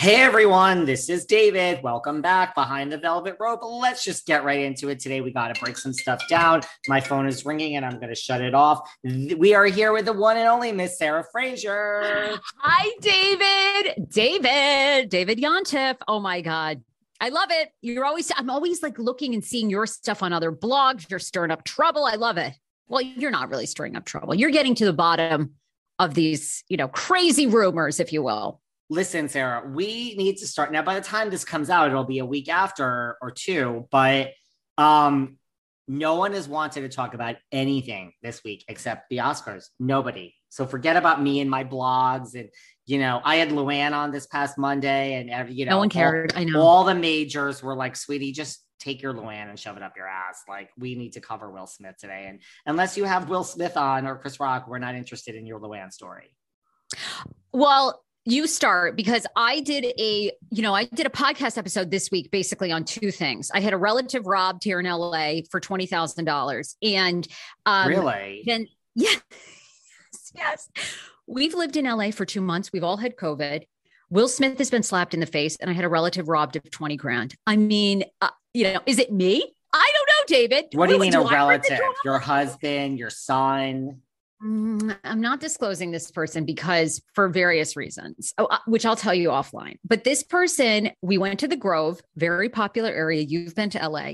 Hey everyone, this is David. Welcome back behind the velvet rope. Let's just get right into it. Today we got to break some stuff down. My phone is ringing and I'm going to shut it off. We are here with the one and only Miss Sarah Fraser. Hi, David. David. David Yontef. Oh my God. I love it. You're always, I'm always like looking and seeing your stuff on other blogs. You're stirring up trouble. I love it. Well, you're not really stirring up trouble. You're getting to the bottom of these, you know, crazy rumors, if you will. Listen, Sarah, we need to start now. By the time this comes out, it'll be a week after or two, but um, no one has wanted to talk about anything this week except the Oscars. Nobody. So forget about me and my blogs. And, you know, I had Luann on this past Monday and every, you know, no one cared. All, I know. All the majors were like, sweetie, just take your Luann and shove it up your ass. Like, we need to cover Will Smith today. And unless you have Will Smith on or Chris Rock, we're not interested in your Luann story. Well, you start because I did a, you know, I did a podcast episode this week basically on two things. I had a relative robbed here in LA for twenty thousand dollars, and um, really, then yes, yes, we've lived in LA for two months. We've all had COVID. Will Smith has been slapped in the face, and I had a relative robbed of twenty grand. I mean, uh, you know, is it me? I don't know, David. What do you mean do a relative? Your husband, your son? Mm, I'm not disclosing this person because for various reasons, oh, uh, which I'll tell you offline. But this person, we went to the Grove, very popular area. You've been to LA.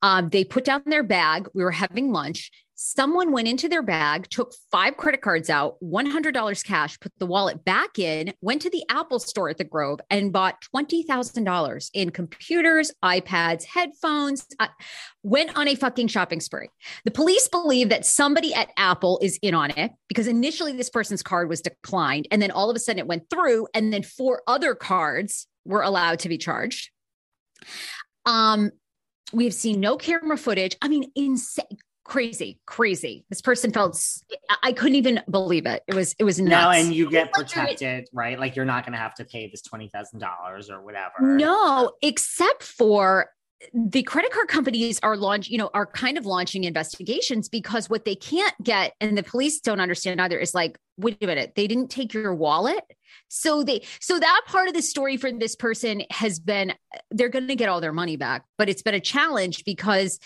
Um, they put down their bag. We were having lunch. Someone went into their bag, took five credit cards out, $100 cash, put the wallet back in, went to the Apple store at the Grove and bought $20,000 in computers, iPads, headphones, uh, went on a fucking shopping spree. The police believe that somebody at Apple is in on it because initially this person's card was declined and then all of a sudden it went through and then four other cards were allowed to be charged. Um, we have seen no camera footage. I mean, insane crazy, crazy. This person felt I couldn't even believe it. It was it was nuts. No, and you get protected, right? Like you're not going to have to pay this twenty thousand dollars or whatever. No, except for the credit card companies are launch, you know, are kind of launching investigations because what they can't get, and the police don't understand either, is like, wait a minute, they didn't take your wallet. So they, so that part of the story for this person has been, they're going to get all their money back, but it's been a challenge because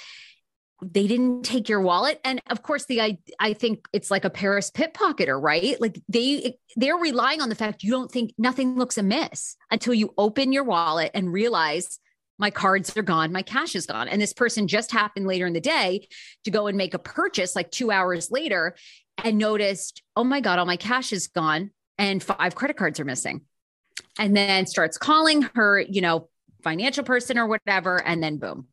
they didn't take your wallet. And of course the I, I think it's like a paris pickpocketer right? Like they they're relying on the fact you don't think nothing looks amiss until you open your wallet and realize my cards are gone my cash is gone. And this person just happened later in the day to go and make a purchase like two hours later and noticed oh my god all my cash is gone and five credit cards are missing. And then starts calling her you know financial person or whatever. And then boom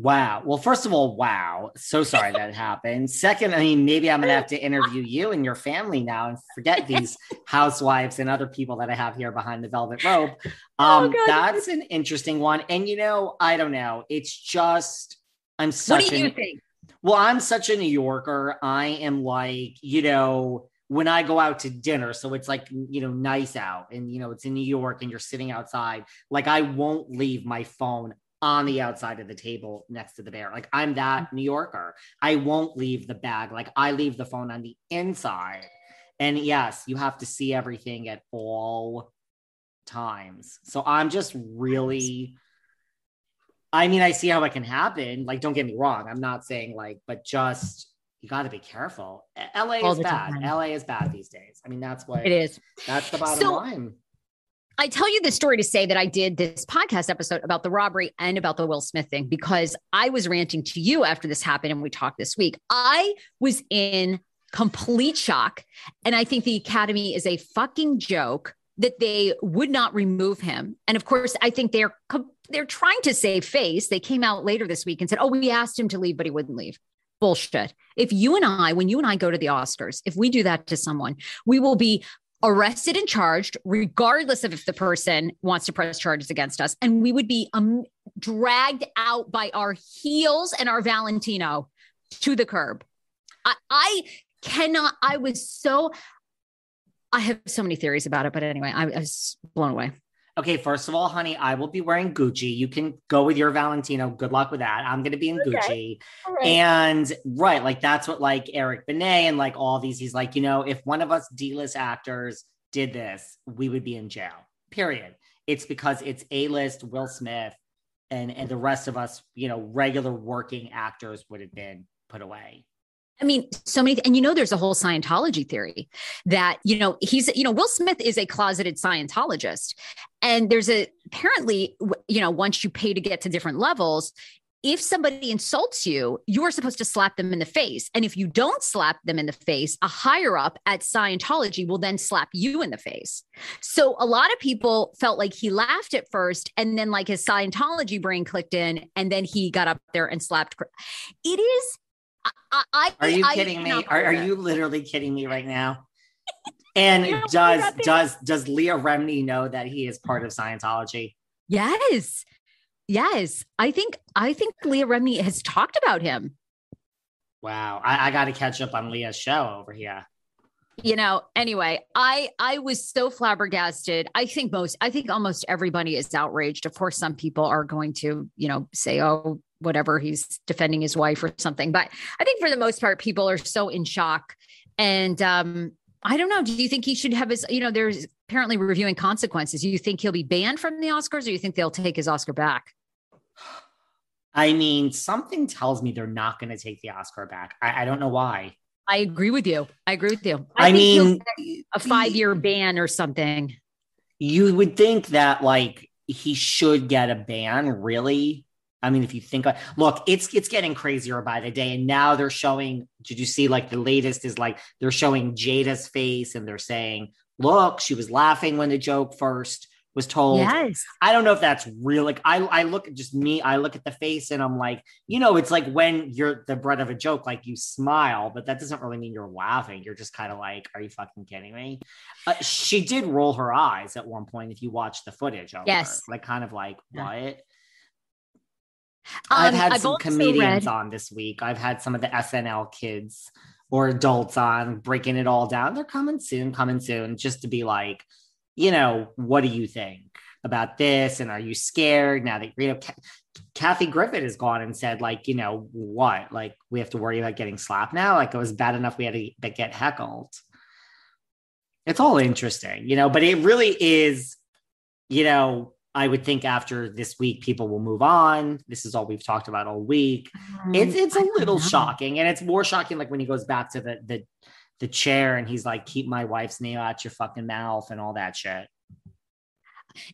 Wow. Well, first of all, wow. So sorry that happened. Second, I mean, maybe I'm going to have to interview you and your family now and forget these housewives and other people that I have here behind the velvet rope. Oh, um, oh, that's an interesting one. And, you know, I don't know. It's just, I'm such What do you an, think? Well, I'm such a New Yorker. I am like, you know, when I go out to dinner, so it's like, you know, nice out and, you know, it's in New York and you're sitting outside, like I won't leave my phone on the outside of the table next to the bear. Like I'm that mm-hmm. New Yorker. I won't leave the bag. Like I leave the phone on the inside. And yes, you have to see everything at all times. So I'm just really I mean, I see how it can happen. Like, don't get me wrong. I'm not saying like, but just you got to be careful. LA all is bad. Time. LA is bad these days. I mean, that's what it is. That's the bottom so, line. I tell you this story to say that I did this podcast episode about the robbery and about the Will Smith thing because I was ranting to you after this happened and we talked this week. I was in complete shock. And I think the Academy is a fucking joke that they would not remove him. And of course, I think they're they're trying to save face. They came out later this week and said, "Oh, we asked him to leave, but he wouldn't leave." Bullshit. If you and I, when you and I go to the Oscars, if we do that to someone, we will be arrested and charged, regardless of if the person wants to press charges against us. And we would be um, dragged out by our heels and our Valentino to the curb. I, I cannot, I was so, I have so many theories about it, but anyway, I, I was blown away. Okay, first of all, honey, I will be wearing Gucci. You can go with your Valentino. Good luck with that. I'm going to be in okay. Gucci. Right. And right, like that's what like Eric Benet and like all these, he's like, you know, if one of us D-list actors did this, we would be in jail. Period. It's because it's A-list Will Smith and and the rest of us, you know, regular working actors would have been put away. I mean, so many, and you know, there's a whole Scientology theory that, you know, he's, you know, Will Smith is a closeted Scientologist. And there's a, apparently, you know, once you pay to get to different levels, if somebody insults you, you're supposed to slap them in the face. And if you don't slap them in the face, a higher up at Scientology will then slap you in the face. So a lot of people felt like he laughed at first and then like his Scientology brain clicked in and then he got up there and slapped. It is I, I, are you kidding me? Are, are you literally kidding me right now? And does does does Leah Remini know that he is part of Scientology? Yes. Yes. I think I think Leah Remini has talked about him. Wow. I, I gotta catch up on Leah's show over here you know anyway i i was so flabbergasted i think most i think almost everybody is outraged of course some people are going to you know say oh whatever he's defending his wife or something but i think for the most part people are so in shock and um i don't know do you think he should have his you know there's apparently reviewing consequences do you think he'll be banned from the oscars or do you think they'll take his oscar back i mean something tells me they're not going to take the oscar back I, I don't know why I agree with you. I agree with you. I, I mean, a five year ban or something. You would think that like he should get a ban, really. I mean, if you think, look, it's it's getting crazier by the day, and now they're showing. Did you see like the latest is like they're showing Jada's face, and they're saying, "Look, she was laughing when the joke first was told. Yes. I don't know if that's real. Like I, I look at just me, I look at the face and I'm like, you know, it's like when you're the bread of a joke, like you smile, but that doesn't really mean you're laughing. You're just kind of like, are you fucking kidding me? Uh, she did roll her eyes at one point. If you watch the footage, yes, her, like kind of like yeah. what? Um, I've had I've some comedians read- on this week. I've had some of the SNL kids or adults on breaking it all down. They're coming soon, coming soon, just to be like, you know, what do you think about this? And are you scared now that, you know, Kathy Griffin has gone and said, like, you know, what? Like, we have to worry about getting slapped now? Like, it was bad enough we had to get heckled. It's all interesting, you know, but it really is, you know, I would think after this week, people will move on. This is all we've talked about all week. Mm-hmm. It's it's a little shocking, and it's more shocking like when he goes back to the the the chair and he's like, keep my wife's name out your fucking mouth and all that shit.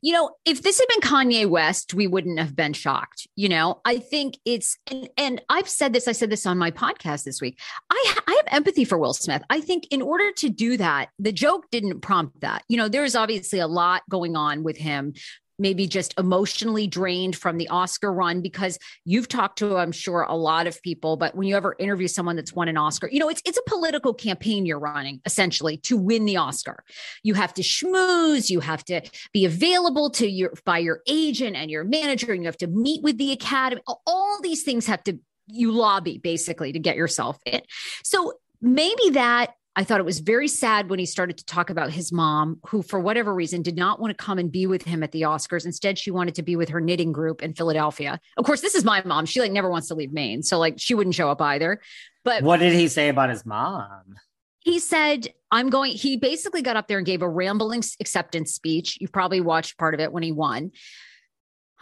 You know, if this had been Kanye West, we wouldn't have been shocked. You know, I think it's and and I've said this. I said this on my podcast this week. I I have empathy for Will Smith. I think in order to do that, the joke didn't prompt that. You know, there's obviously a lot going on with him maybe just emotionally drained from the Oscar run because you've talked to, I'm sure, a lot of people, but when you ever interview someone that's won an Oscar, you know, it's it's a political campaign you're running essentially to win the Oscar. You have to schmooze, you have to be available to your by your agent and your manager, and you have to meet with the academy. All these things have to you lobby basically to get yourself in. So maybe that I thought it was very sad when he started to talk about his mom, who, for whatever reason, did not want to come and be with him at the Oscars. Instead, she wanted to be with her knitting group in Philadelphia. Of course, this is my mom. She like never wants to leave Maine. So like she wouldn't show up either. But what did he say about his mom? He said, I'm going, he basically got up there and gave a rambling acceptance speech. You probably watched part of it when he won.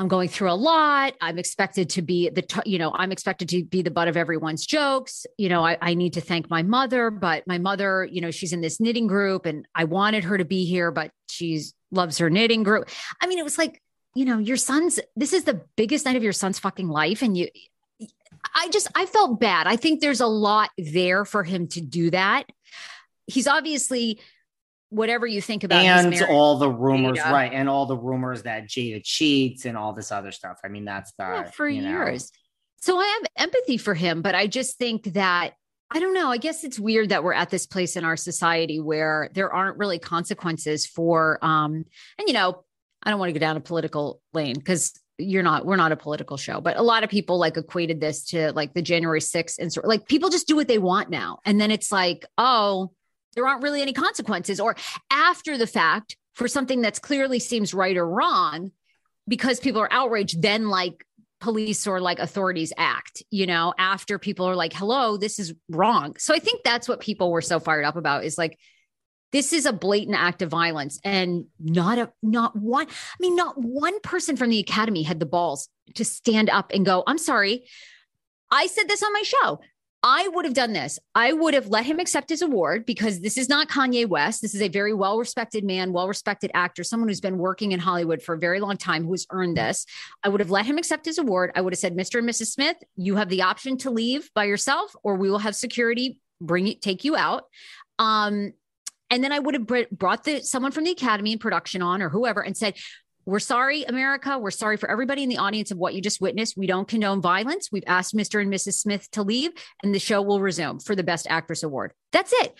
I'm going through a lot. I'm expected to be the, t- you know, I'm expected to be the butt of everyone's jokes. You know, I, I need to thank my mother, but my mother, you know, she's in this knitting group and I wanted her to be here, but she's loves her knitting group. I mean, it was like, you know, your son's, this is the biggest night of your son's fucking life. And you, I just, I felt bad. I think there's a lot there for him to do that. He's obviously whatever you think about and all the rumors right and all the rumors that jada cheats and all this other stuff. I mean that's the yeah, for years know. so i have empathy for him but i just think that i don't know i guess it's weird that we're at this place in our society where there aren't really consequences for um and you know i don't want to go down a political lane because you're not we're not a political show but a lot of people like equated this to like the january 6th and so like people just do what they want now. And then it's like oh there aren't really any consequences or after the fact for something that's clearly seems right or wrong because people are outraged then like police or like authorities act you know after people are like hello this is wrong. So i think that's what people were so fired up about is like this is a blatant act of violence and not a not one i mean not one person from the academy had the balls to stand up and go i'm sorry i said this on my show I would have done this. I would have let him accept his award because this is not Kanye West. This is a very well respected man, well respected actor, someone who's been working in Hollywood for a very long time, who has earned this. I would have let him accept his award. I would have said, Mr. and Mrs. Smith, you have the option to leave by yourself, or we will have security bring you, take you out. Um, and then I would have brought the someone from the Academy and production on, or whoever, and said, we're sorry, America. We're sorry for everybody in the audience of what you just witnessed. We don't condone violence. We've asked Mr. and Mrs. Smith to leave, and the show will resume for the Best Actress Award. That's it.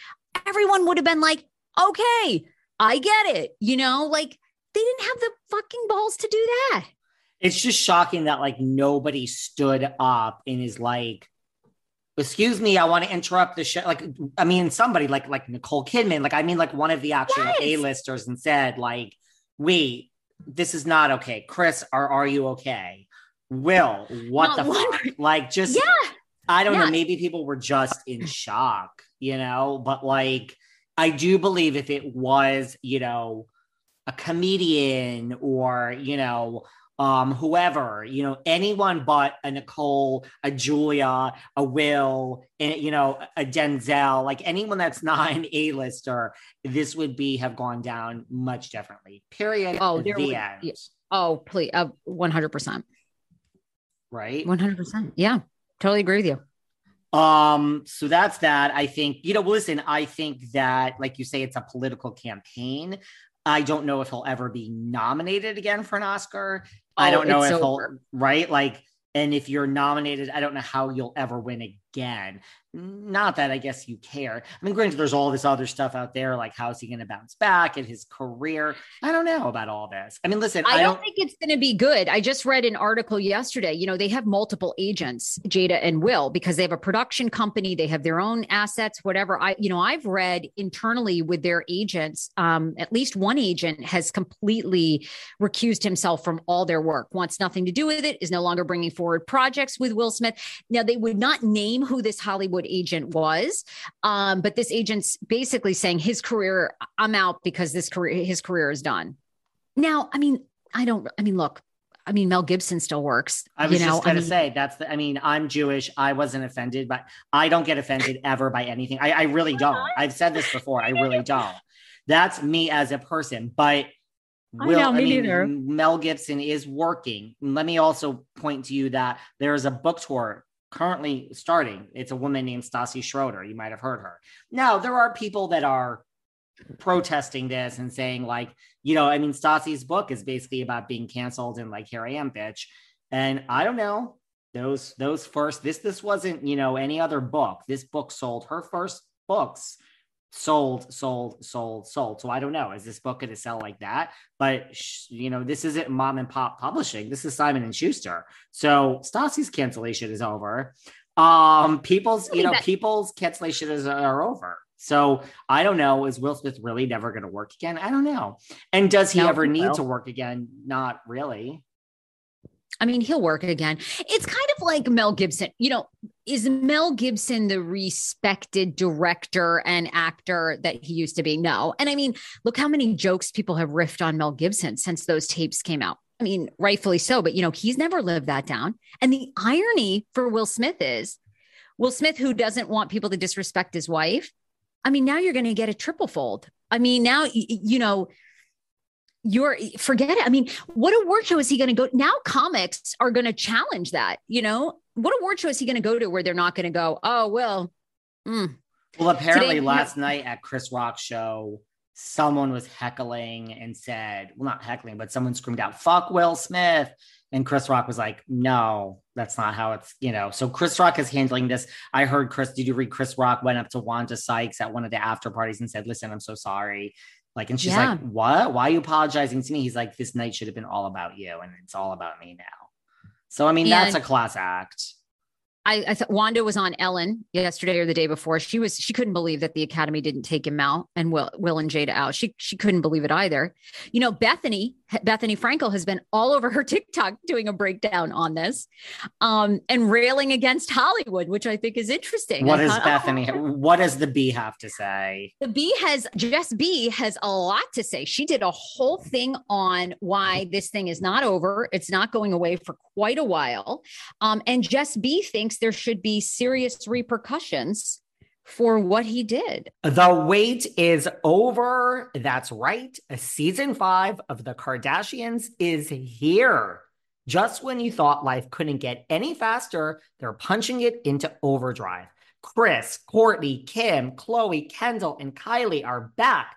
Everyone would have been like, okay, I get it. You know, like they didn't have the fucking balls to do that. It's just shocking that like nobody stood up and is like, excuse me, I want to interrupt the show. Like, I mean, somebody like like Nicole Kidman, like I mean, like one of the actual yes. A-listers and said, like, wait, this is not okay. Chris, are are you okay? Will, what not the fuck? Like just yeah. I don't yeah. know, maybe people were just in shock, you know, but like I do believe if it was, you know, a comedian or, you know, um, whoever, you know, anyone but a Nicole, a Julia, a Will, and you know, a Denzel, like anyone that's not an A-lister, this would be have gone down much differently. Period. Oh, there the would, end. Oh, please, uh, one hundred percent. Right. One hundred percent. Yeah, totally agree with you. Um, so that's that. I think, you know, listen, I think that, like you say, it's a political campaign. I don't know if he'll ever be nominated again for an Oscar. Oh, I don't know if over. he'll right like and if you're nominated, I don't know how you'll ever win again. Not that I guess you care. I mean, granted, there's all this other stuff out there, like how's he going to bounce back in his career? I don't know about all this. I mean, listen, I, I don't, don't, think it's going to be good. I just read an article yesterday. You know, they have multiple agents, Jada and Will, because they have a production company, they have their own assets, whatever. I, you know, I've read internally with their agents, um, at least one agent has completely recused himself from all their work, wants nothing to do with it, is no longer bringing forward projects with Will Smith. Now, they would not name who this Hollywood agent was, um, but this agent's basically saying his career, I'm out because this career, his career is done. Now, I mean, I don't, I mean, look, I mean, Mel Gibson still works. I was you know? just going to say that's the, I mean, I'm Jewish. I wasn't offended, but I don't get offended ever by anything. I, I really don't. I've said this before. I really don't. That's me as a person. But Will, I, know, me I mean, neither. Mel Gibson is working. Let me also point to you that there is a book tour currently starting. It's a woman named Stassi Schroeder. You might have heard her. Now, there are people that are protesting this and saying like, you know, I mean, Stassi's book is basically about being canceled and like, here I am, bitch. And I don't know those those first this this wasn't you know any other book. This book sold her first books sold sold sold sold so i don't know is this book going to sell like that but you know this isn't mom and pop publishing this is simon and schuster so stassi's cancellation is over um people's you know people's cancellation is are over so I don't know. Is Will Smith really never going to work again? I don't know. And does he no, ever need to work again? Not really. I mean, he'll work again. It's kind of like Mel Gibson. You know, is Mel Gibson the respected director and actor that he used to be? No. And I mean, look how many jokes people have riffed on Mel Gibson since those tapes came out. I mean, rightfully so, but you know, he's never lived that down. And the irony for Will Smith is Will Smith, who doesn't want people to disrespect his wife, I mean, now you're going to get a triple fold. I mean, now, you know, you're forget it. I mean, what award show is he going to go? Now comics are going to challenge that. You know, what award show is he going to go to where they're not going to go? Oh well. Mm. Well, apparently Today, last night at Chris Rock show, someone was heckling and said, well, not heckling, but someone screamed out, "Fuck Will Smith." And Chris Rock was like, no, that's not how it's, you know. So Chris Rock is handling this. I heard Chris, did you read Chris Rock went up to Wanda Sykes at one of the after parties and said, listen, I'm so sorry. Like, and she's yeah. like, what? Why are you apologizing to me? He's like, this night should have been all about you. And it's all about me now. So, I mean, and that's a class act. I, I thought Wanda was on Ellen yesterday or the day before. She was she couldn't believe that the Academy didn't take him out and Will Will and Jada out. She she couldn't believe it either. You know, Bethenny Bethenny Frankel has been all over her TikTok doing a breakdown on this, um, and railing against Hollywood, which I think is interesting. What does Bethenny? Oh. What does the B have to say? The B has Jess B has a lot to say. She did a whole thing on why this thing is not over. It's not going away for quite a while, um, and Jess B thinks thinks there should be serious repercussions for what he did. The wait is over. That's right. Season five of The Kardashians is here. Just when you thought life couldn't get any faster, they're punching it into overdrive. Kris, Kourtney, Kim, Khloé, Kendall, and Kylie are back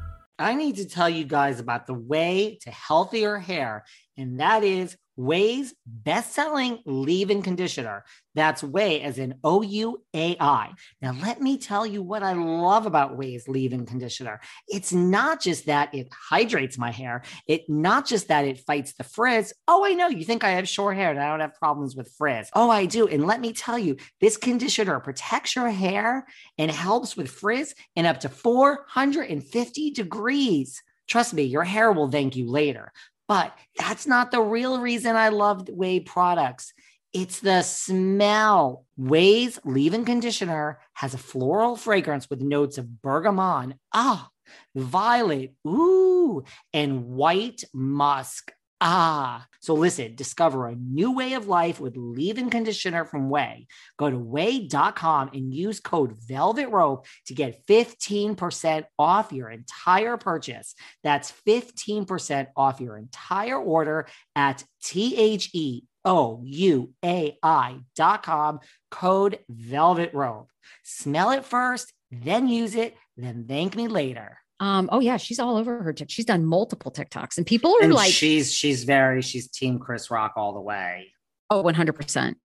I need to tell you guys about the way to healthier hair, and that is Ouai's best-selling leave-in conditioner. That's Way as in O-U-A-I. Now, let me tell you what I love about Ouai's leave-in conditioner. It's not just that it hydrates my hair. It not just that it fights the frizz. Oh, I know. You think I have short hair and I don't have problems with frizz. Oh, I do. And let me tell you, this conditioner protects your hair and helps with frizz in up to 450 degrees. Trust me, your hair will thank you later. But that's not the real reason I loved Ouai products. It's the smell. Ouai's leave-in conditioner has a floral fragrance with notes of bergamot, ah, violet, ooh, and white musk. Ah, so listen, discover a new way of life with leave in conditioner from Ouai. Go to way.com and use code Velvet Rope to get 15% off your entire purchase. That's 15% off your entire order at T H E O U A I dot com, code Velvet Rope. Smell it first, then use it, then thank me later. Um, oh yeah, she's all over her TikTok. She's done multiple TikToks, and people are and like, she's she's very she's Team Chris Rock all the way. Oh, one hundred percent.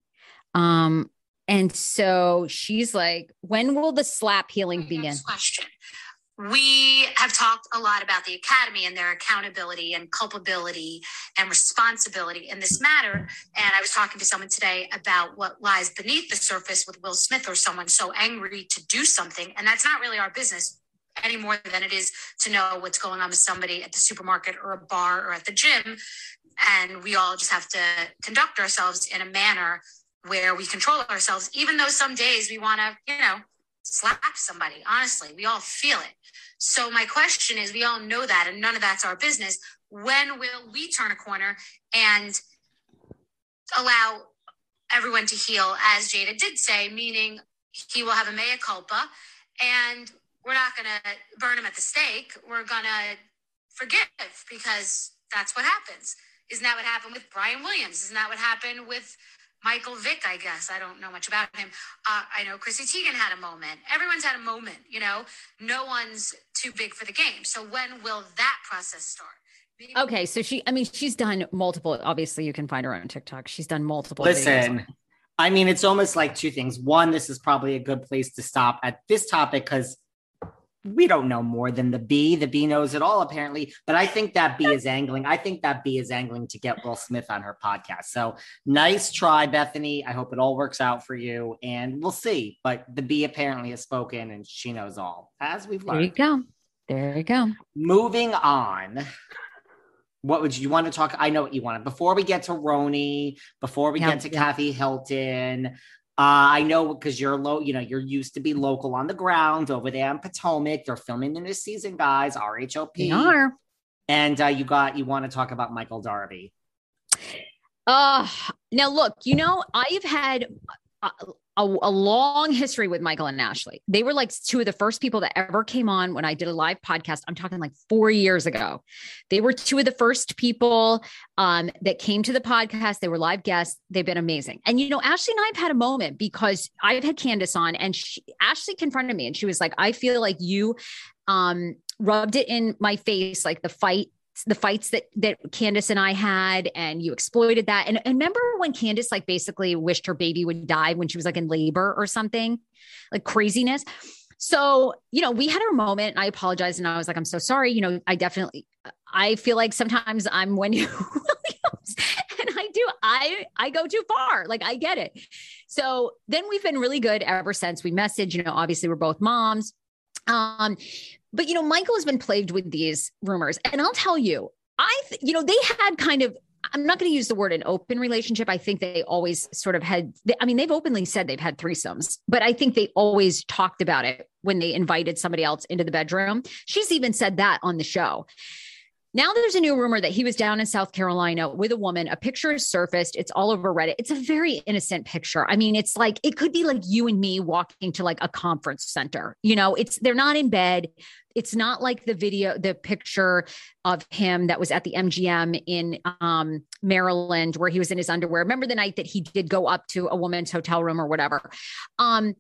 Um, and so she's like, when will the slap healing begin? Next question. We have talked a lot about the academy and their accountability and culpability and responsibility in this matter. And I was talking to someone today about what lies beneath the surface with Will Smith or someone so angry to do something. And that's not really our business any more than it is to know what's going on with somebody at the supermarket or a bar or at the gym. And we all just have to conduct ourselves in a manner where we control ourselves, even though some days we want to, you know, slap somebody. Honestly, we all feel it. So my question is, we all know that, and none of that's our business. When will we turn a corner and allow everyone to heal, as Jada did say, meaning he will have a mea culpa, and we're not going to burn him at the stake. We're going to forgive because that's what happens. Isn't that what happened with Brian Williams? Isn't that what happened with Michael Vick, I guess. I don't know much about him. Uh, I know Chrissy Teigen had a moment. Everyone's had a moment, you know? No one's too big for the game. So when will that process start? Maybe- okay. So she, I mean, she's done multiple, obviously, you can find her on TikTok. She's done multiple. Listen, I mean, it's almost like two things. One, this is probably a good place to stop at this topic because we don't know more than the B. The B knows it all, apparently. But I think that B is angling. I think that B is angling to get Will Smith on her podcast. So nice try, Bethenny. I hope it all works out for you. And we'll see. But the B apparently has spoken and she knows all, as we've learned. There you go. There you go. Moving on. What would you want to talk? I know what you wanted. Before we get to RHONY, before we get to Kathy Hilton, uh, I know because you're low, you know, you're used to be local on the ground over there in Potomac. They're filming in this season, guys. RHOP. They are. And uh, you got you want to talk about Michael Darby. Uh now look, you know, I've had a, a, a, long history with Michael and Ashley. They were like two of the first people that ever came on when I did a live podcast. I'm talking like four years ago. They were two of the first people um, that came to the podcast. They were live guests. They've been amazing. And, you know, Ashley and I have had a moment because I've had Candiace on and she, Ashley confronted me and she was like, I feel like you um, rubbed it in my face, like the fight the fights that that Candiace and I had, and you exploited that. And, and remember when Candace like basically wished her baby would die when she was like in labor or something, like craziness. So, you know, we had our moment and I apologized and I was like, I'm so sorry. You know, I definitely I feel like sometimes I'm when you and I do, I I go too far. Like I get it. So then we've been really good ever since we messaged, you know, obviously we're both moms. Um, but you know, Michael has been plagued with these rumors, and I'll tell you, I, th- you know, they had kind of. I'm not going to use the word an open relationship. I think they always sort of had. I mean, they've openly said they've had threesomes, but I think they always talked about it when they invited somebody else into the bedroom. She's even said that on the show. Now there's a new rumor that he was down in South Carolina with a woman. A picture is surfaced. It's all over Reddit. It's a very innocent picture. I mean, it's like it could be like you and me walking to like a conference center. You know, it's they're not in bed. It's not like the video, the picture of him that was at the MGM in um, Maryland where he was in his underwear. Remember the night that he did go up to a woman's hotel room or whatever. Um,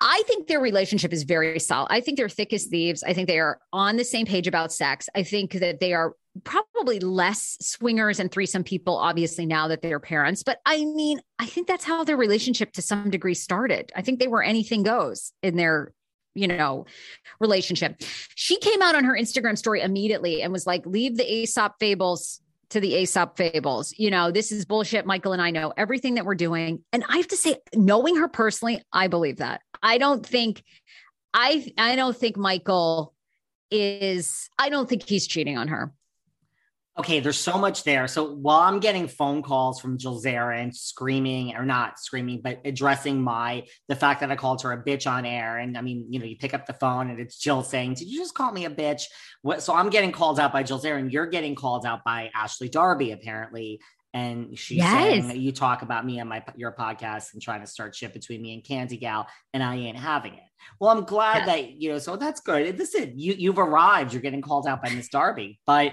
I think their relationship is very solid. I think they're thick as thieves. I think they are on the same page about sex. I think that they are probably less swingers and threesome people, obviously, now that they're parents. But I mean, I think that's how their relationship to some degree started. I think they were anything goes in their you know, relationship. She came out on her Instagram story immediately and was like, leave the Aesop fables to the Aesop fables. You know, this is bullshit. Michael and I know everything that we're doing. And I have to say, knowing her personally, I believe that. I don't think I I don't think Michael is I don't think he's cheating on her okay, there's so much there. So while I'm getting phone calls from Jill Zarin screaming or not screaming, but addressing my the fact that I called her a bitch on air. And I mean, you know, you pick up the phone and it's Jill saying, Did you just call me a bitch? What so I'm getting called out by Jill Zarin. You're getting called out by Ashley Darby, apparently. And she's yes. saying you talk about me on my your podcast and trying to start shit between me and Candy Gal, and I ain't having it. Well, I'm glad yes. that you know, so that's good. Listen, you you've arrived. You're getting called out by Miss Darby, but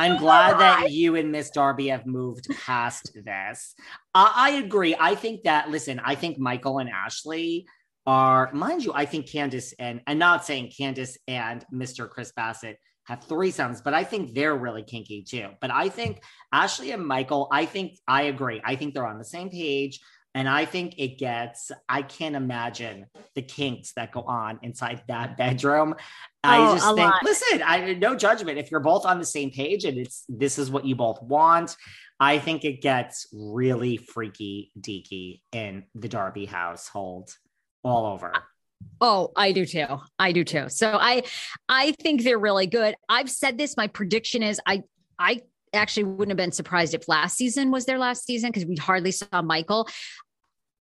I'm glad that you and Miss Darby have moved past this. Uh, I agree. I think that, listen, I think Michael and Ashley are, mind you, I think Candiace and, I'm not saying Candiace and Mr. Chris Bassett have threesomes, but I think they're really kinky too. But I think Ashley and Michael, I think I agree. I think they're on the same page. And I think it gets, I can't imagine the kinks that go on inside that bedroom. I oh, just think, lot. listen, I no judgment. If you're both on the same page and it's this is what you both want, I think it gets really freaky deaky in the Darby household all over. Oh, I do too. I do too. So I I think they're really good. I've said this. My prediction is I I actually wouldn't have been surprised if last season was their last season because we hardly saw Michael.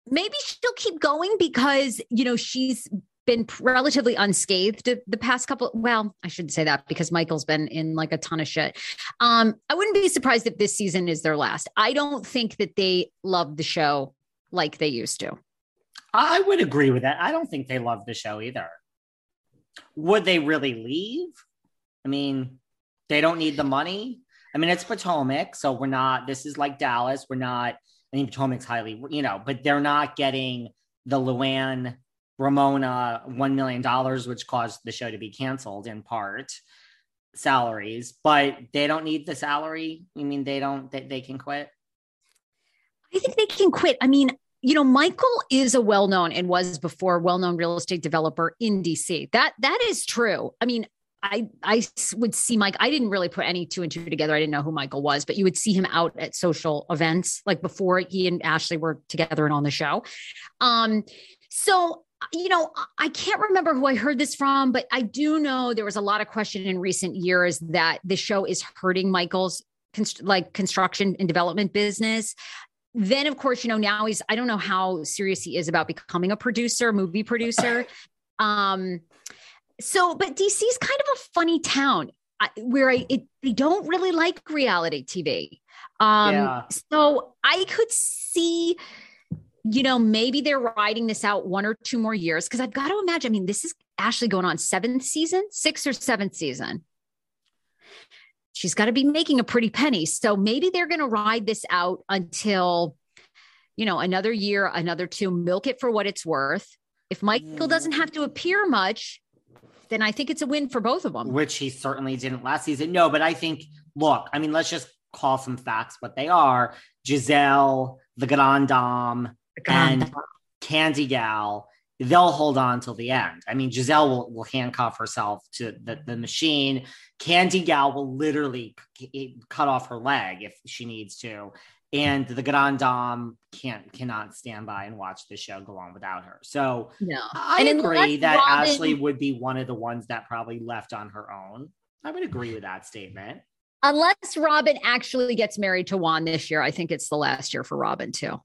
Maybe she'll keep going because you know she's been relatively unscathed the past couple well i shouldn't say that because michael's been in like a ton of shit um i wouldn't be surprised if this season is their last i don't think that they love the show like they used to I would agree with that. I don't think they love the show either. Would they really leave? I mean, they don't need the money. I mean, it's Potomac, so we're not. This is like Dallas. We're not. I mean, Potomac's highly, you know, but they're not getting the Luann Ramona one million dollars, which caused the show to be canceled in part salaries. But they don't need the salary. I mean, they don't. They, they can quit. I think they can quit. I mean, you know, Michael is a well-known and was before well-known real estate developer in DC. That that is true. I mean, I I would see Mike. I didn't really put any two and two together. I didn't know who Michael was, but you would see him out at social events like before he and Ashley were together and on the show. Um, so you know, I can't remember who I heard this from, but I do know there was a lot of question in recent years that the show is hurting Michael's like construction and development business then of course you know now he's i don't know how serious he is about becoming a producer movie producer. Um so but dc is kind of a funny town. Where I, it, they don't really like reality tv um yeah. so i could see you know maybe they're riding this out one or two more years. Because i've got to imagine i mean this is actually going on seventh season sixth or seventh season she's got to be making a pretty penny. So maybe they're going to ride this out until, you know, another year, another two, milk it for what it's worth. If Michael doesn't have to appear much, then I think it's a win for both of them. Which he certainly didn't last season. No, but I think, look, I mean, let's just call some facts what they are. Gizelle, the Grand Dame, and Candy Gal they'll hold on till the end. I mean, Gizelle will, will handcuff herself to the, the machine. Candy Gal will literally c- cut off her leg if she needs to. And the Grand Dame can't cannot stand by and watch the show go on without her. So no. I and agree that Robyn... Ashley would be one of the ones that probably left on her own. I would agree with that statement. Unless Robyn actually gets married to Juan this year, I think it's the last year for Robyn too.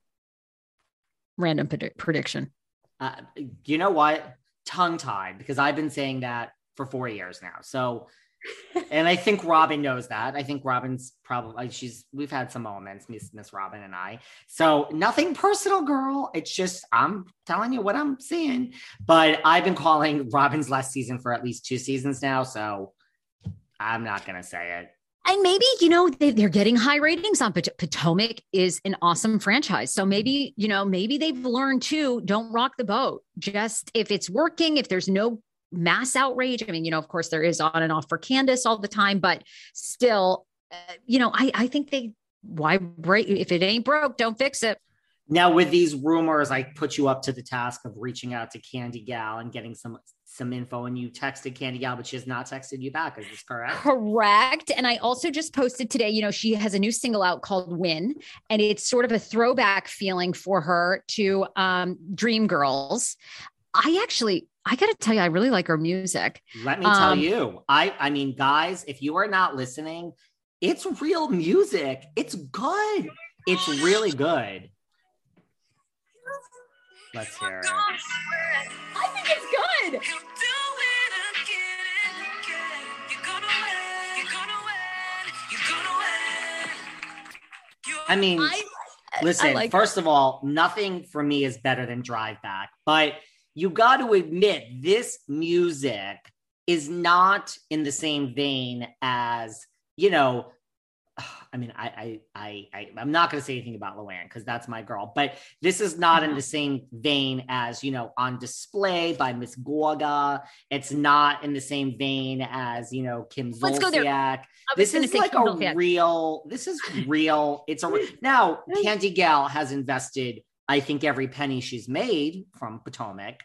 Random predict- prediction. Uh, you know what? Tongue tied because I've been saying that for four years now. So, and I think Robyn knows that. I think Robyn's probably she's we've had some moments, Miss Miss Robyn and I. So nothing personal, girl. It's just I'm telling you what I'm seeing. But I've been calling Robyn's last season for at least two seasons now. So I'm not gonna say it and maybe you know they, are getting high ratings on Pot- Potomac is an awesome franchise. So maybe you know maybe they've learned too. Don't rock the boat. Just if it's working, if there's no mass outrage. I mean, you know, of course there is on and off for Candiace all the time, but still, uh, you know, I I think they why break if it ain't broke, don't fix it. Now, with these rumors, I put you up to the task of reaching out to Candy Gal and getting some some info. And you texted Candy Gal, but she has not texted you back. Is this correct? Correct. And I also just posted today. You know, she has a new single out called "Win," and it's sort of a throwback feeling for her to um, Dream Girls. I actually, I got to tell you, I really like her music. Let me tell um, you, I, I mean, guys, if you are not listening, it's real music. It's good. It's really good. Let's hear it. I think it's good. I mean, I, listen, I like first of all, nothing for me is better than Drive Back, but you got to admit this music is not in the same vein as, you know, I mean, I, I, I, I am not going to say anything about Luann because that's my girl. But this is not in uh-huh. the same vein as you know, on display by Miss Gorga. It's not in the same vein as you know Kim Let's Zolciak. Go there. This is like Kim a Zolciak. real. This is real. It's a now Candy Gal has invested. I think every penny she's made from Potomac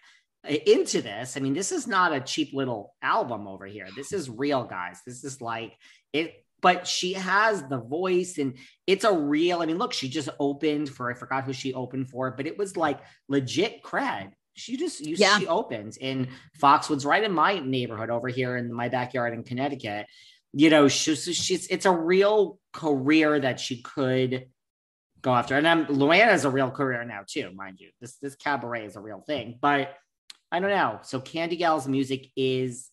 into this. I mean, this is not a cheap little album over here. This is real, guys. This is like it but she has the voice and it's a real i mean look she just opened for i forgot who she opened for but it was like legit cred She just you, Yeah. she opens in Foxwoods, right in my neighborhood over here in my backyard in Connecticut. You know, she's she's it's a real career that she could go after. And I'm Luana is a real career now too, mind you. This this cabaret is a real thing, but I don't know. So Candy Gal's music is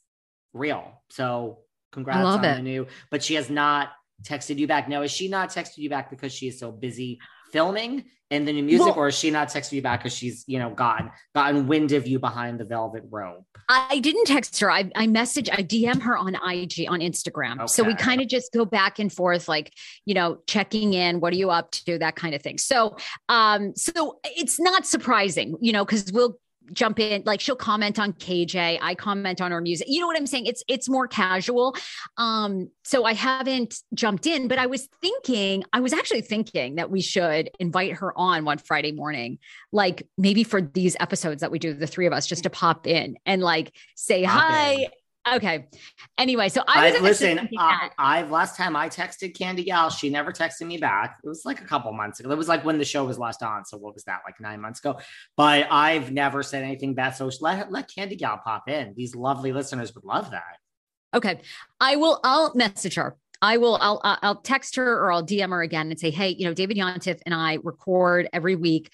real. So congrats on it. the new, but she has not texted you back. Now, is she not texted you back because she is so busy filming in the new music, Well- or is she not texted you back because she's, you know, gotten gotten wind of you behind the velvet rope? I didn't text her. I, I message, I DM her on IG on Instagram. So we kind of just go back and forth, like, you know, checking in, what are you up to, that kind of thing. So um, so it's not surprising, you know, because we'll jump in, like she'll comment on KJ, I comment on her music. You know what I'm saying? It's it's more casual. Um, so I haven't jumped in, but I was thinking, I was actually thinking that we should invite her on one Friday morning like maybe for these episodes that we do, the three of us, just to pop in and like say Pop hi. in. Okay. Anyway, so I was I, listen, thinking uh, I. I've last time I texted Candy Gal, she never texted me back. It was like a couple months ago. It was like when the show was last on. So what was that? Like nine months ago. But I've never said anything bad. So let let Candy Gal pop in. These lovely listeners would love that. Okay. I will, I'll message her. I will, I'll, I'll text her or I'll DM her again and say, Hey, you know, David Yontef and I record every week.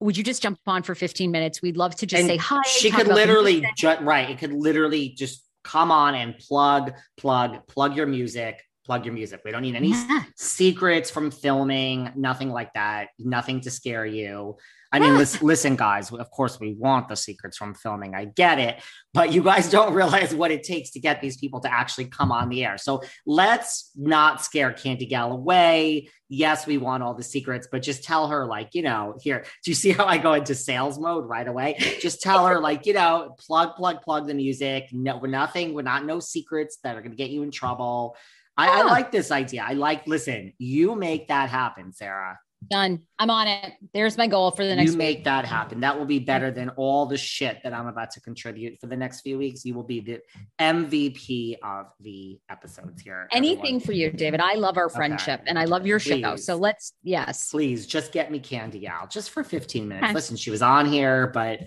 Would you just jump on for 15 minutes? We'd love to just And say hi. She could literally ju- right. It could literally just come on and plug, plug, plug your music, plug your music. We don't need any Yeah. secrets from filming, nothing like that, nothing to scare you. I mean, listen, listen, guys, of course, we want the secrets from filming. I get it, but you guys don't realize what it takes to get these people to actually come on the air. So let's not scare Candy Gal away. Yes, we want all the secrets, but just tell her, like, you know, here, do you see how I go into sales mode right away? Just tell her, like, you know, plug, plug, plug the music. No, we're nothing, we're not no secrets that are going to get you in trouble. I, I like this idea. I like, listen, you make that happen, Sarah. Done. I'm on it. There's my goal for the next You week. make that happen. That will be better than all the shit that I'm about to contribute for the next few weeks. You will be the MVP of the episodes here. Anything everyone. for you, David. I love our friendship and I love your show. So let's, yes. Please just get me Candy Gal just for 15 minutes. Listen, she was on here, but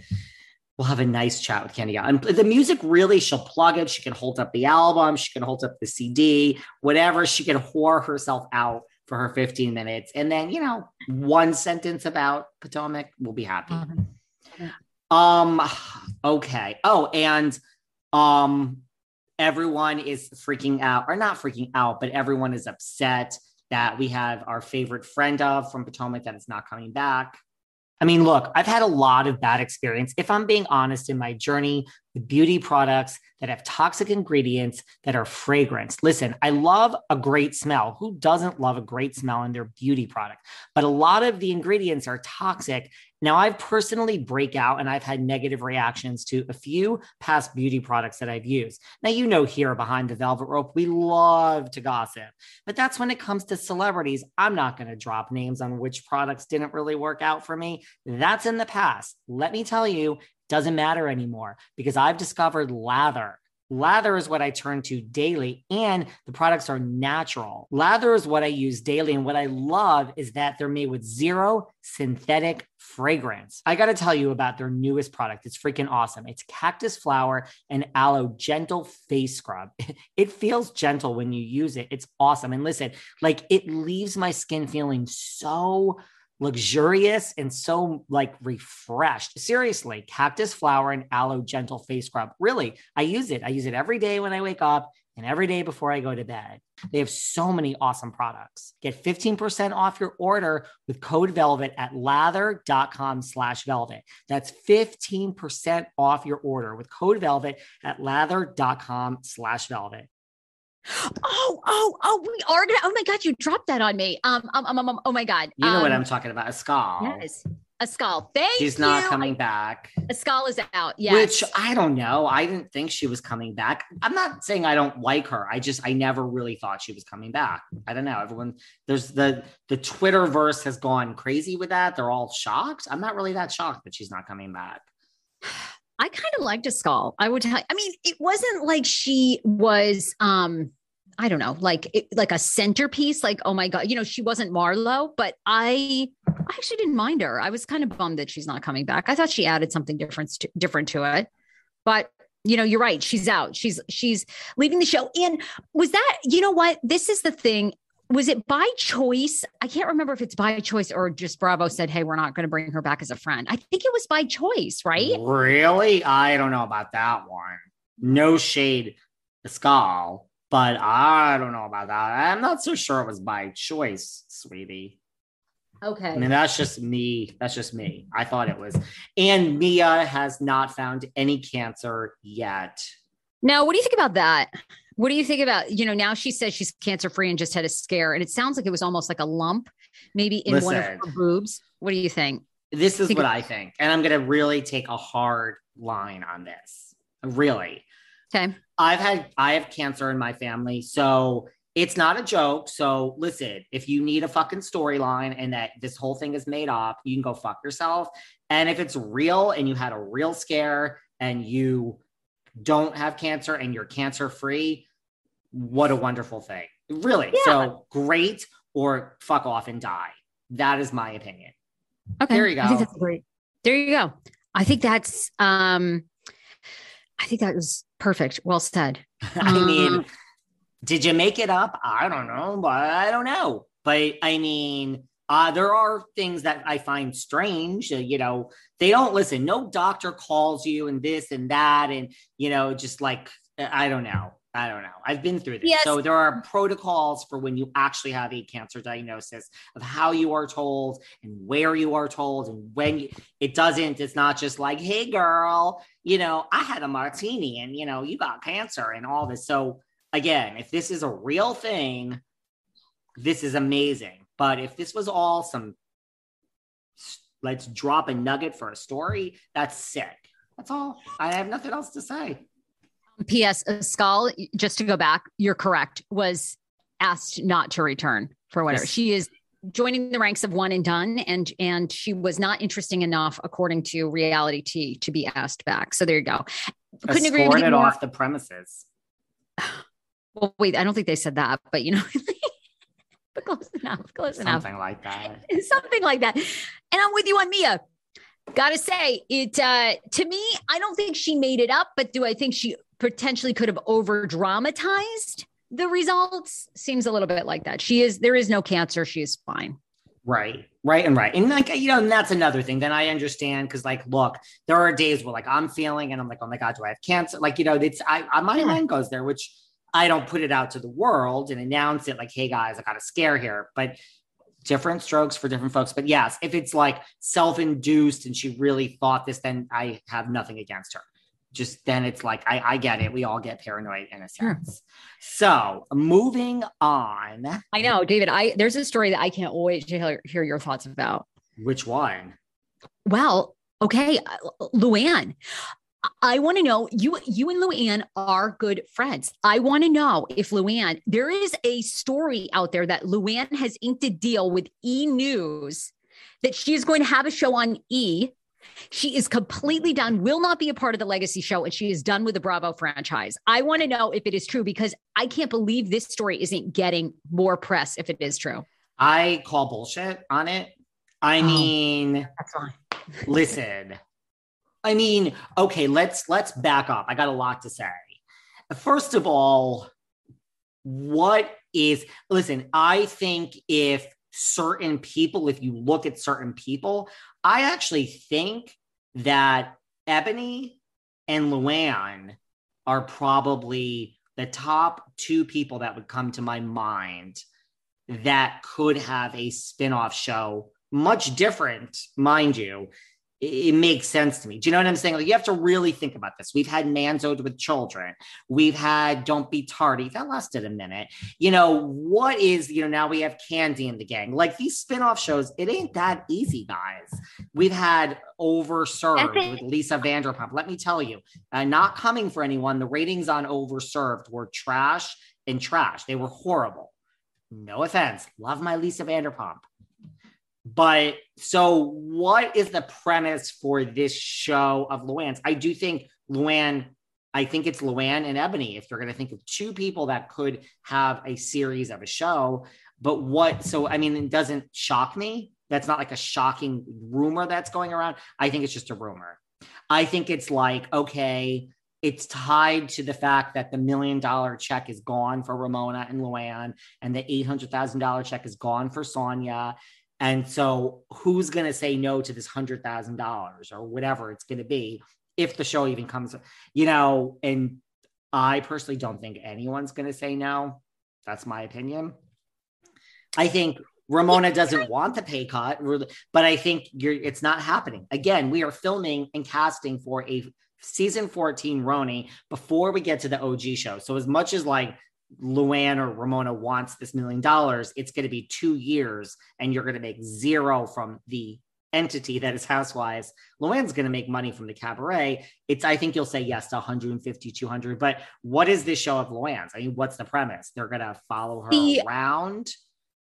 we'll have a nice chat with Candy And the music really, she'll plug it. She can hold up the album, she can hold up the CD, whatever. She can whore herself out for her 15 minutes. And then, you know, one sentence about Potomac, we'll be happy. Um, okay. Oh, and um, everyone is freaking out, or not freaking out, but everyone is upset that we have our favorite friend of from Potomac that is not coming back. I mean, look, I've had a lot of bad experience. If I'm being honest in my journey with beauty products that have toxic ingredients that are fragrance. Listen, I love a great smell. Who doesn't love a great smell in their beauty product? But a lot of the ingredients are toxic. Now, I've personally break out and I've had negative reactions to a few past beauty products that I've used. Now, you know, here behind the velvet rope, we love to gossip, but that's when it comes to celebrities. I'm not going to drop names on which products didn't really work out for me. That's in the past. Let me tell you, doesn't matter anymore because I've discovered lather. Lather is what I turn to daily, and the products are natural. Lather is what I use daily. And what I love is that they're made with zero synthetic fragrance. I got to tell you about their newest product. It's freaking awesome. It's cactus flower and aloe gentle face scrub. It feels gentle when you use it. It's awesome. And listen, like it leaves my skin feeling so luxurious and so like refreshed. Seriously, cactus flower and aloe gentle face scrub. Really, I use it. I use it every day when I wake up and every day before I go to bed. They have so many awesome products. Get 15% off your order with code velvet at lather.com slash velvet. That's 15% off your order with code velvet at lather.com slash velvet. Oh, oh, oh, we are gonna. Oh my God, you dropped that on me. Um, um, um, um, um, oh my God. You know what Um, I'm talking about, Askale. Yes, Askale. Thank She's you. not coming back. Askale is out. Yeah. Which I don't know. I didn't think she was coming back. I'm not saying I don't like her. I just I never really thought she was coming back. I don't know. Everyone there's the the Twitter verse has gone crazy with that. They're all shocked. I'm not really that shocked that she's not coming back. I kind of liked Askale. I would tell. I mean, it wasn't like she was. um I don't know, like it, like a centerpiece. Like, oh my god, you know, she wasn't Marlo, but I I actually didn't mind her. I was kind of bummed that she's not coming back. I thought she added something different to, different to it. But you know, you're right. She's out. She's she's leaving the show. And was that, you know what? This is the thing. Was it by choice? I can't remember if it's by choice or just Bravo said, "Hey, we're not going to bring her back as a friend." I think it was by choice, right? Really? I don't know about that one. No shade, Skull, but I don't know about that. I'm not so sure it was by choice, sweetie. Okay. I mean, that's just me. That's just me. I thought it was. And Mia has not found any cancer yet. Now, what do you think about that? What do you think about, you know, now she says she's cancer free and just had a scare, and it sounds like it was almost like a lump, maybe in one of her boobs. What do you think? This is Think what I think. And I'm going to really take a hard line on this. Really. Okay. I've had I have cancer in my family, so it's not a joke. So listen, if you need a fucking storyline and that this whole thing is made up, you can go fuck yourself. And if it's real and you had a real scare and you don't have cancer and you're cancer free, what a wonderful thing. Really. So great or fuck off and die. That is my opinion. Okay. There you I think go. that's great. There you go. I think that's um I think that was perfect. Well said. I mean, Um, did you make it up? I don't know, but I don't know. But I mean, uh, there are things that I find strange. Uh, you know, they don't listen. No doctor calls you and this and that, and you know, just like I don't know. I don't know. I've been through this. Yes. So there are protocols for when you actually have a cancer diagnosis of how you are told and where you are told and when you, it doesn't. It's not just like, hey, girl, you know, I had a martini and, you know, you got cancer and all this. So again, if this is a real thing, this is amazing. But if this was all some, let's drop a nugget for a story, that's sick. That's all. I have nothing else to say. P.S. Skull, just to go back, you're correct, was asked not to return for whatever. Yes. She is joining the ranks of one and done, and and she was not interesting enough, according to Reality Tea, to be asked back. So there you go. Couldn't agree with you more. off the premises. Well, wait, I don't think they said that, but you know, but close enough, close enough. Something like that. something like that. And I'm with you on Mia. Gotta say, it uh to me, I don't think she made it up, but do I think she potentially could have over dramatized the results? Seems a little bit like that. She is there is no cancer, she is fine. Right, right, and right. And like, you know, and that's another thing. Then I understand because, like, look, there are days where like I'm feeling and I'm like, oh my God, do I have cancer? Like, you know, it's I, I my Yeah. mind goes there, which I don't put it out to the world and announce it like, hey guys, I got a scare here. But different strokes for different folks. But yes, if it's like self-induced and she really thought this, then I have nothing against her. Just then it's like I, I get it. We all get paranoid in a Sure. sense. So moving on. I know, David. I there's a story that I can't wait to hear, hear your thoughts about. Which one? Well, okay, Luann. I want to know you you and Luann are good friends. I want to know if Luann, there is a story out there that Luann has inked a deal with E News that she is going to have a show on E. She is completely done, will not be a part of the legacy show, and she is done with the Bravo franchise. I want to know if it is true because I can't believe this story isn't getting more press if it is true. I call bullshit on it. I Oh. mean, That's fine. listen. I mean, okay, let's let's back up. I got a lot to say. First of all, what is listen, I think if certain people, if you look at certain people, I actually think that Eboni and Luann are probably the top two people that would come to my mind that could have a spin-off show much different mind you it, makes sense to me. Do you know what i'm saying? Like you have to really think about this. We've had Manzo'd with children. We've had don't be tardy. That lasted a minute. You know what is you know now we have Kandi in the gang. Like these spin-off shows it ain't that easy guys. We've had overserved with lisa vanderpump. Let me tell you uh, not coming for anyone the ratings on overserved were trash and trash. They were horrible. No offense. Love my lisa vanderpump but so what is the premise for this show of luann's i do think luann i think it's luann and eboni if you're going to think of two people that could have a series of a show but what so i mean it doesn't shock me that's not like a shocking rumor that's going around. I think it's just a rumor. I think it's like, okay, it's tied to the fact that the million dollar check is gone for Ramona and Luann, and the $800,000 check is gone for Sonja. And so, who's going to say no to this $100,000 or whatever it's going to be if the show even comes, you know? And I personally don't think anyone's going to say no. That's my opinion. I think Ramona doesn't want the pay cut, but I think it's not happening. Again, we are filming and casting for a season 14 RHONY before we get to the OG show. So as much as like Luann or Ramona wants this million dollars, it's going to be two years and you're going to make zero from the entity that is Housewives. Luann's going to make money from the cabaret. It's, I think you'll say yes to 150, 200. But what is this show of Luann's? I mean, what's the premise? They're going to follow her the, around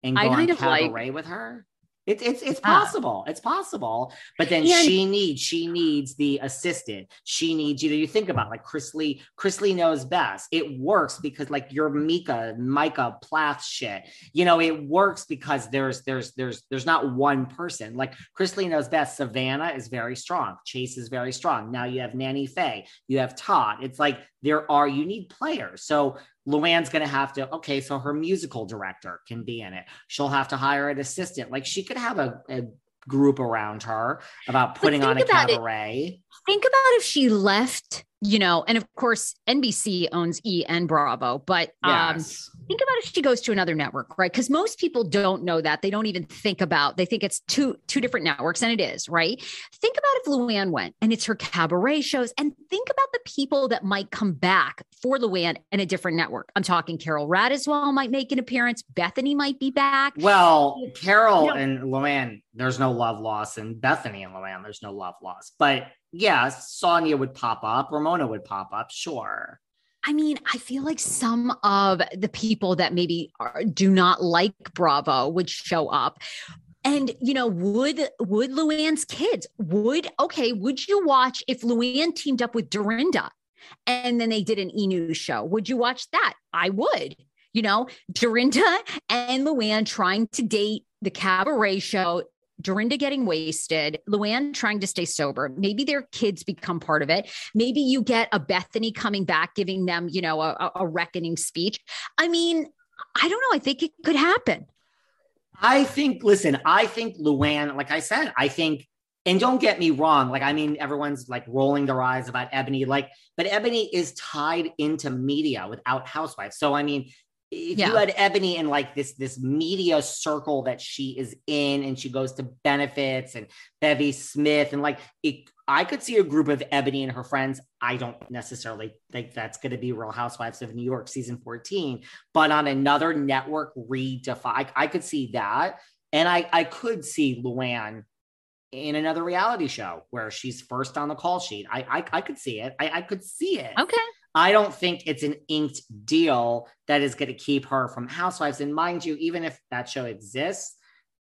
and go I kind on cabaret like, with her? It's it's it's possible. It's possible. But then and, she needs she needs the assistant. She needs you know you think about like Chrisley. Chris Lee knows best. It works because like your Mika, Micah Plath shit. You know, it works because there's there's there's there's not one person. Like Chrisley knows best. Savannah is very strong. Chase is very strong. Now you have Nanny Faye. You have Todd. It's like there are you need players. So Luann's going to have to, okay, so her musical director can be in it. She'll have to hire an assistant. Like she could have a, a group around her about putting on a cabaret. It. Think about if she left you know, and of course, NBC owns E and Bravo, but um, think about if she goes to another network, right? Because most people don't know that. They don't even think about. They think it's two two different networks, and it is, right? Think about if Luann went and it's her cabaret shows, and think about the people that might come back for Luann in a different network. I'm talking Carole Radziwill might make an appearance. Bethenny might be back. Well, Carole you know, and Luann, there's no love loss, and Bethenny and Luann, there's no love loss, but yeah, Sonja would pop up, Ramona would pop up, sure. I mean, I feel like some of the people that maybe are, do not like Bravo would show up. And you know, would would Luann's kids would okay? Would you watch if Luann teamed up with Dorinda, and then they did an E News show? Would you watch that? I would. You know, Dorinda and Luann trying to date the cabaret show Dorinda getting wasted, Luann trying to stay sober. Maybe their kids become part of it. Maybe you get a Bethenny coming back, giving them, you know, a, a reckoning speech. I mean, I don't know. I think it could happen. I think, listen, I think Luann, like I said, I think, and don't get me wrong, like, I mean, everyone's like rolling their eyes about Eboni, like, but Eboni is tied into media without Housewives. So, I mean, if yeah. you had Eboni in like this this media circle that she is in and she goes to benefits and Bevy Smith and like it, I could see a group of Eboni and her friends. I don't necessarily think that's going to be Real Housewives of New York season 14, but on another network redefine, I, I could see that. And I, I could see Luann in another reality show where she's first on the call sheet. I I, I could see it. I, I could see it. Okay. I don't think it's an inked deal that is going to keep her from Housewives. And mind you, even if that show exists,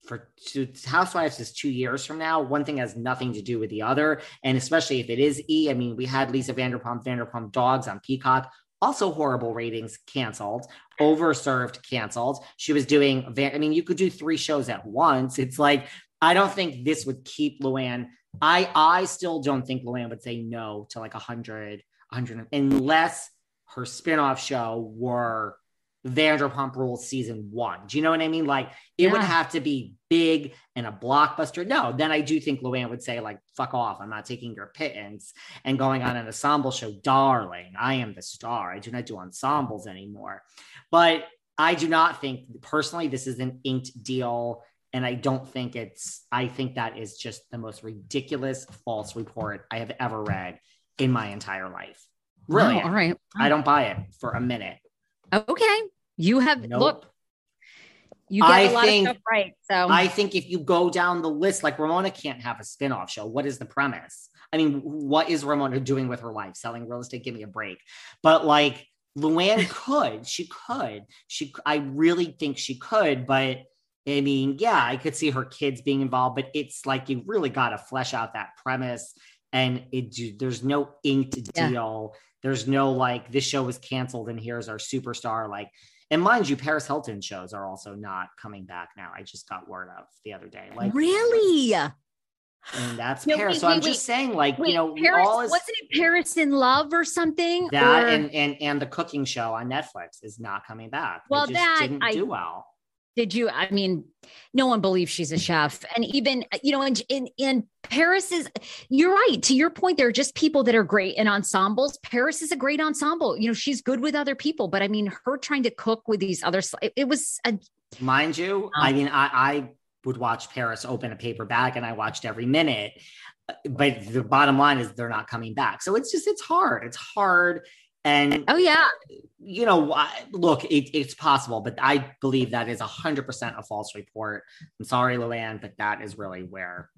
for two, Housewives is two years from now. One thing has nothing to do with the other. And especially if it is E, I mean, we had Lisa Vanderpump, Vanderpump Dogs on Peacock, also horrible ratings, canceled, overserved, canceled. She was doing, I mean, you could do three shows at once. It's like, I don't think this would keep Luann. I I still don't think Luann would say no to like a hundred 100 unless her spin-off show were Vanderpump Rules season one. Do you know what I mean? Like it yeah. would have to be big and a blockbuster. No, then I do think Luann would say, like, fuck off. I'm not taking your pittance and going on an ensemble show. Darling, I am the star. I do not do ensembles anymore. But I do not think personally this is an inked deal. And I don't think it's, I think that is just the most ridiculous false report I have ever read in my entire life. Really? all right. I don't buy it for a minute. Okay. You have nope. look. You get I a lot think, of stuff right. So I think if you go down the list, like Ramona can't have a spin-off show. What is the premise? I mean, what is Ramona doing with her life? Selling real estate? Give me a break. But like Luann could, she could. She I really think she could, but I mean, yeah, I could see her kids being involved, but it's like you really got to flesh out that premise and it there's no inked deal There's no like this show was canceled and here's our superstar. Like, and mind you, Paris Hilton shows are also not coming back now. I just got word of the other day. Like, really? and that's No, Paris. wait, so I'm wait, just saying, like, Wait, you know, Paris, all is wasn't it Paris in Love or something? that Or- and and and the cooking show on Netflix is not coming back. Well, just that didn't I- do well. Did you? I mean, no one believes she's a chef, and even you know, in in, in Paris is. You're right. To your point, there are just people that are great in ensembles. Paris is a great ensemble. You know, she's good with other people, but I mean, her trying to cook with these other. It, it was a Mind you, um, I mean, I, I would watch Paris open a paper bag and I watched every minute. But the bottom line is they're not coming back. So it's just, it's hard. It's hard. And, oh yeah, you know, look, it, it's possible, but I believe that is 100% a false report. I'm sorry, Luann, but that is really where,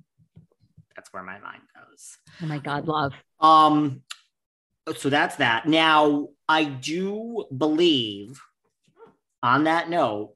that's where my mind goes. oh my God, love. Um, so that's that. Now, I do believe on that note,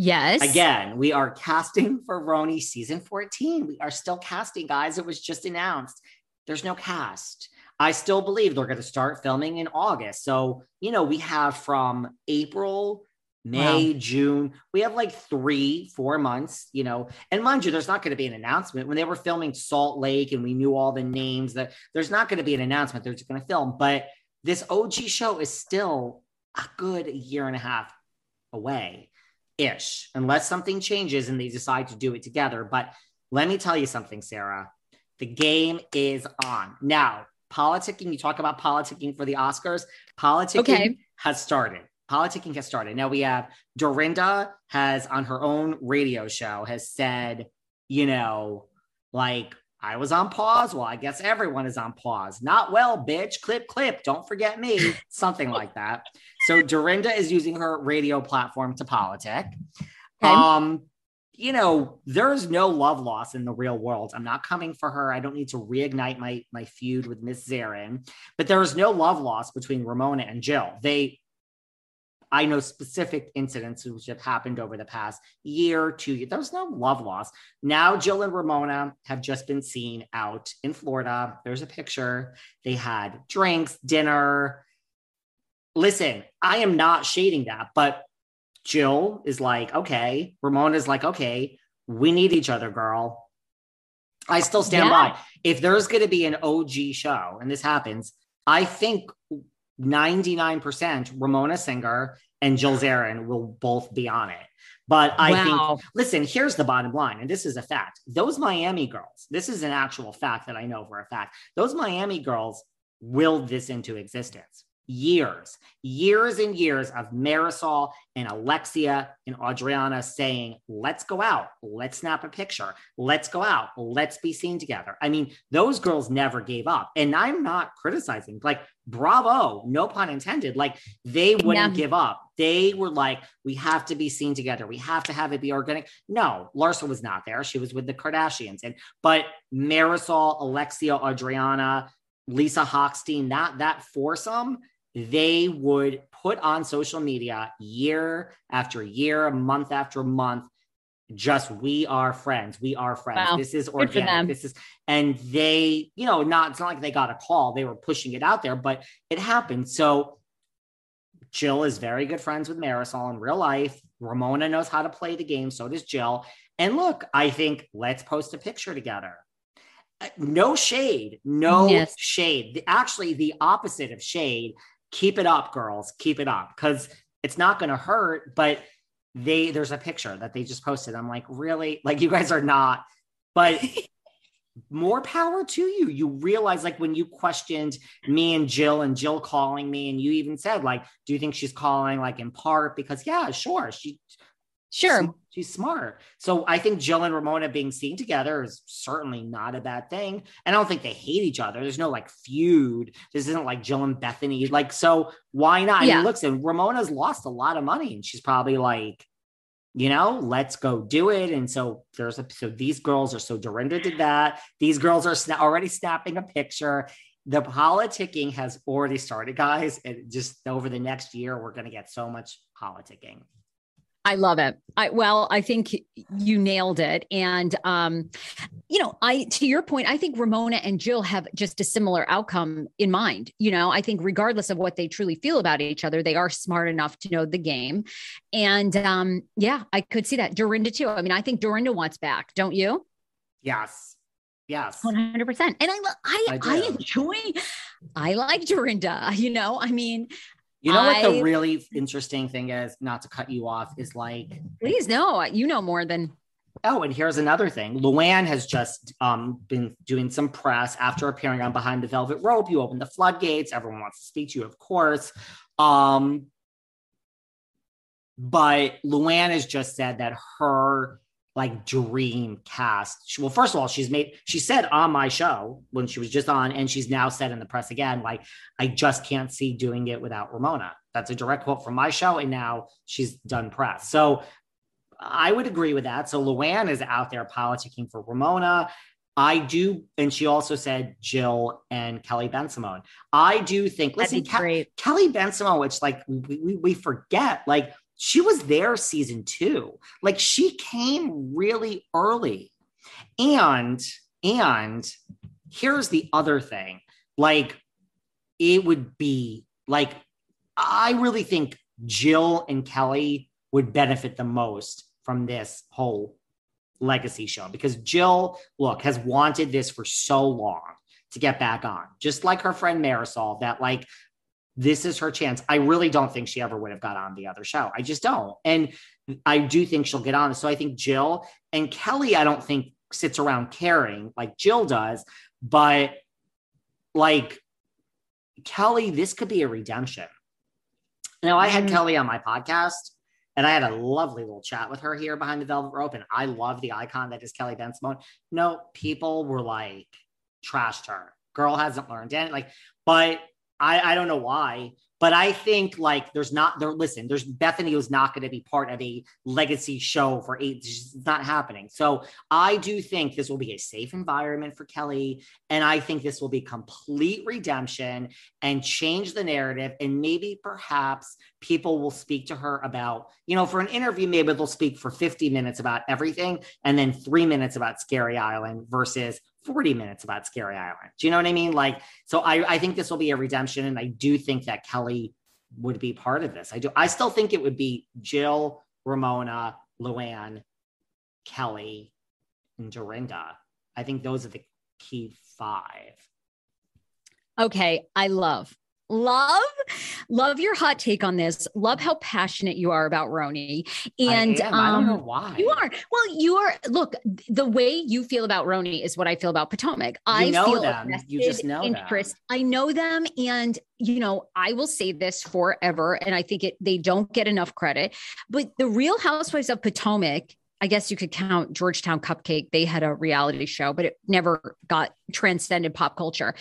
Yes. Again, we are casting for RHONY season 14. We are still casting, guys. It was just announced. There's no cast. I still believe they're going to start filming in August. So, you know, we have from April, May, June, we have like three, four months, you know. And mind you, there's not going to be an announcement. When they were filming Salt Lake and we knew all the names, that there's not going to be an announcement. They're just going to film. But this OG show is still a good year and a half away ish, unless something changes and they decide to do it together. But let me tell you something, Sarah. The game is on. Now, politicking, you talk about politicking for the Oscars. Politicking Okay. has started. Politicking has started. Now we have Dorinda has on her own radio show has said, you know, like I was on pause. Well, I guess everyone is on pause. Not well, bitch. Clip, clip. Don't forget me. Something like that. So Dorinda is using her radio platform to politic. Okay. Um, you know, there's no love loss in the real world. I'm not coming for her. I don't need to reignite my my feud with Miss Zarin, but there is no love loss between Ramona and Jill. They I know specific incidents which have happened over the past year, two years. There was no love loss. Now, Jill and Ramona have just been seen out in Florida. There's a picture. They had drinks, dinner. Listen, I am not shading that, but Jill is like, okay. Ramona's like, okay, we need each other, girl. I still stand Yeah. by. If there's going to be an OG show and this happens, I think 99% Ramona Singer and Jill Zarin will both be on it. But I Wow. think, listen, here's the bottom line, and this is a fact. Those Miami girls, this is an actual fact that I know for a fact. Those Miami girls willed this into existence. Years, years and years of Marisol and Alexia and Adriana saying, let's go out, let's snap a picture, let's go out, let's be seen together. I mean, those girls never gave up. And I'm not criticizing, like, bravo, no pun intended. Like, they wouldn't Yeah. give up. They were like, we have to be seen together. We have to have it be organic. No, Larsa was not there. She was with the Kardashians. And but Marisol, Alexia, Adriana, Lisa Hochstein, that that foursome, they would put on social media year after year, month after month. Just we are friends. We are friends. Wow. This is organic. This is and they, you know, not it's not like they got a call. They were pushing it out there, but it happened. So Jill is very good friends with Marisol in real life. Ramona knows how to play the game. So does Jill. And look, I think let's post a picture together. Uh, No shade, no Yes. shade. Actually, the opposite of shade. Keep it up, girls. Keep it up because it's not going to hurt. But they, there's a picture that they just posted. I'm like, really? Like, you guys are not. But more power to you. You realize, like, when you questioned me and Jill, and Jill calling me, and you even said, like, do you think she's calling, like, in part because, yeah, sure, she, Sure. She's smart. So I think Jill and Ramona being seen together is certainly not a bad thing. And I don't think they hate each other. There's no like feud. This isn't like Jill and Bethenny. Like, so why not? I Yeah. mean, listen, Ramona's lost a lot of money and she's probably like, you know, let's go do it. And so there's a, so these girls are, so Dorinda did that. These girls are sna- already snapping a picture. The politicking has already started, guys. And just over the next year, we're going to get so much politicking. I love it. I well, I think you nailed it. And um, you know, I to your point, I think Ramona and Jill have just a similar outcome in mind. You know, I think regardless of what they truly feel about each other, they are smart enough to know the game. And um, yeah, I could see that. Dorinda too. I mean, I think Dorinda wants back, don't you? Yes. Yes. 100%. And I I I, I enjoy I like Dorinda, you know. I mean, you know what the really interesting thing is, not to cut you off, is like please no, you know more than Oh, and here's another thing. Luann has just um, been doing some press after appearing on Behind the Velvet Rope. You open the floodgates. Everyone wants to speak to you, of course. Um, but Luann has just said that her like dream cast. She, well, first of all, she's made, she said on my show when she was just on, and she's now said in the press again, like, I just can't see doing it without Ramona. That's a direct quote from my show. And now she's done press. So I would agree with that. So Luann is out there politicking for Ramona. I do, and she also said Jill and Kelly Bensimon. I do think, listen, Ke- Kelly Bensimon, which like we, we, we forget, like she was there season two. Like she came really early. And and here's the other thing. Like it would be like I really think Jill and Kelly would benefit the most from this whole legacy show because Jill, look, has wanted this for so long to get back on, just like her friend Marisol, that like this is her chance. I really don't think she ever would have got on the other show. I just don't. And I do think she'll get on. So I think Jill and Kelly, I don't think sits around caring like Jill does, but like Kelly, this could be a redemption. Now, I had mm. Kelly on my podcast and I had a lovely little chat with her here behind the velvet rope. And I love the icon that is Kelly Bensimon. No, people were like, trashed her. Girl hasn't learned anything. Like, but I, I don't know why, but I think like there's not there. Listen, there's Bethenny was not going to be part of a legacy show for eight. It's not happening. So I do think this will be a safe environment for Kelly, and I think this will be complete redemption and change the narrative. And maybe perhaps people will speak to her about you know for an interview maybe they'll speak for 50 minutes about everything and then three minutes about Scary Island versus 40 minutes about Scary Island. Do you know what I mean? Like, so I, I think this will be a redemption. And I do think that Kelly would be part of this. I do. I still think it would be Jill, Ramona, Luann, Kelly, and Dorinda. I think those are the key five. Okay. I love love love your hot take on this. Love how passionate you are about RHONY. And I, um, I don't know why. you are. Well you are look the way you feel about RHONY is what i feel about potomac. You i know feel them. You just know interest them. i know them and you know i will say this forever and i think it they don't get enough credit but the real housewives of potomac I guess you could count Georgetown Cupcake. They had a reality show, but it never got transcended pop culture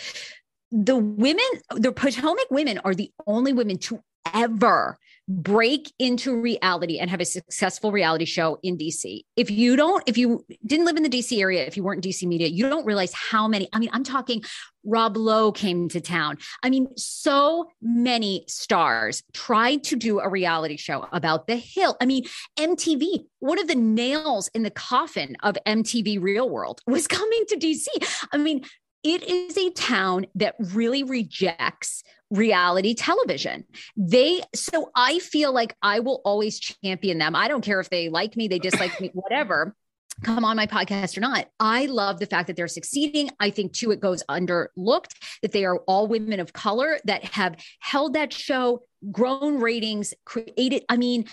the women, the Potomac women are the only women to ever break into reality and have a successful reality show in DC. If you don't, if you didn't live in the DC area, if you weren't DC media, you don't realize how many. I mean, I'm talking Rob Lowe came to town. I mean, so many stars tried to do a reality show about the hill. I mean, MTV, one of the nails in the coffin of MTV Real World was coming to DC. I mean, it is a town that really rejects reality television. They, so I feel like I will always champion them. I don't care if they like me, they dislike me, whatever come on my podcast or not. I love the fact that they're succeeding. I think too it goes underlooked that they are all women of color that have held that show, grown ratings, created. I mean,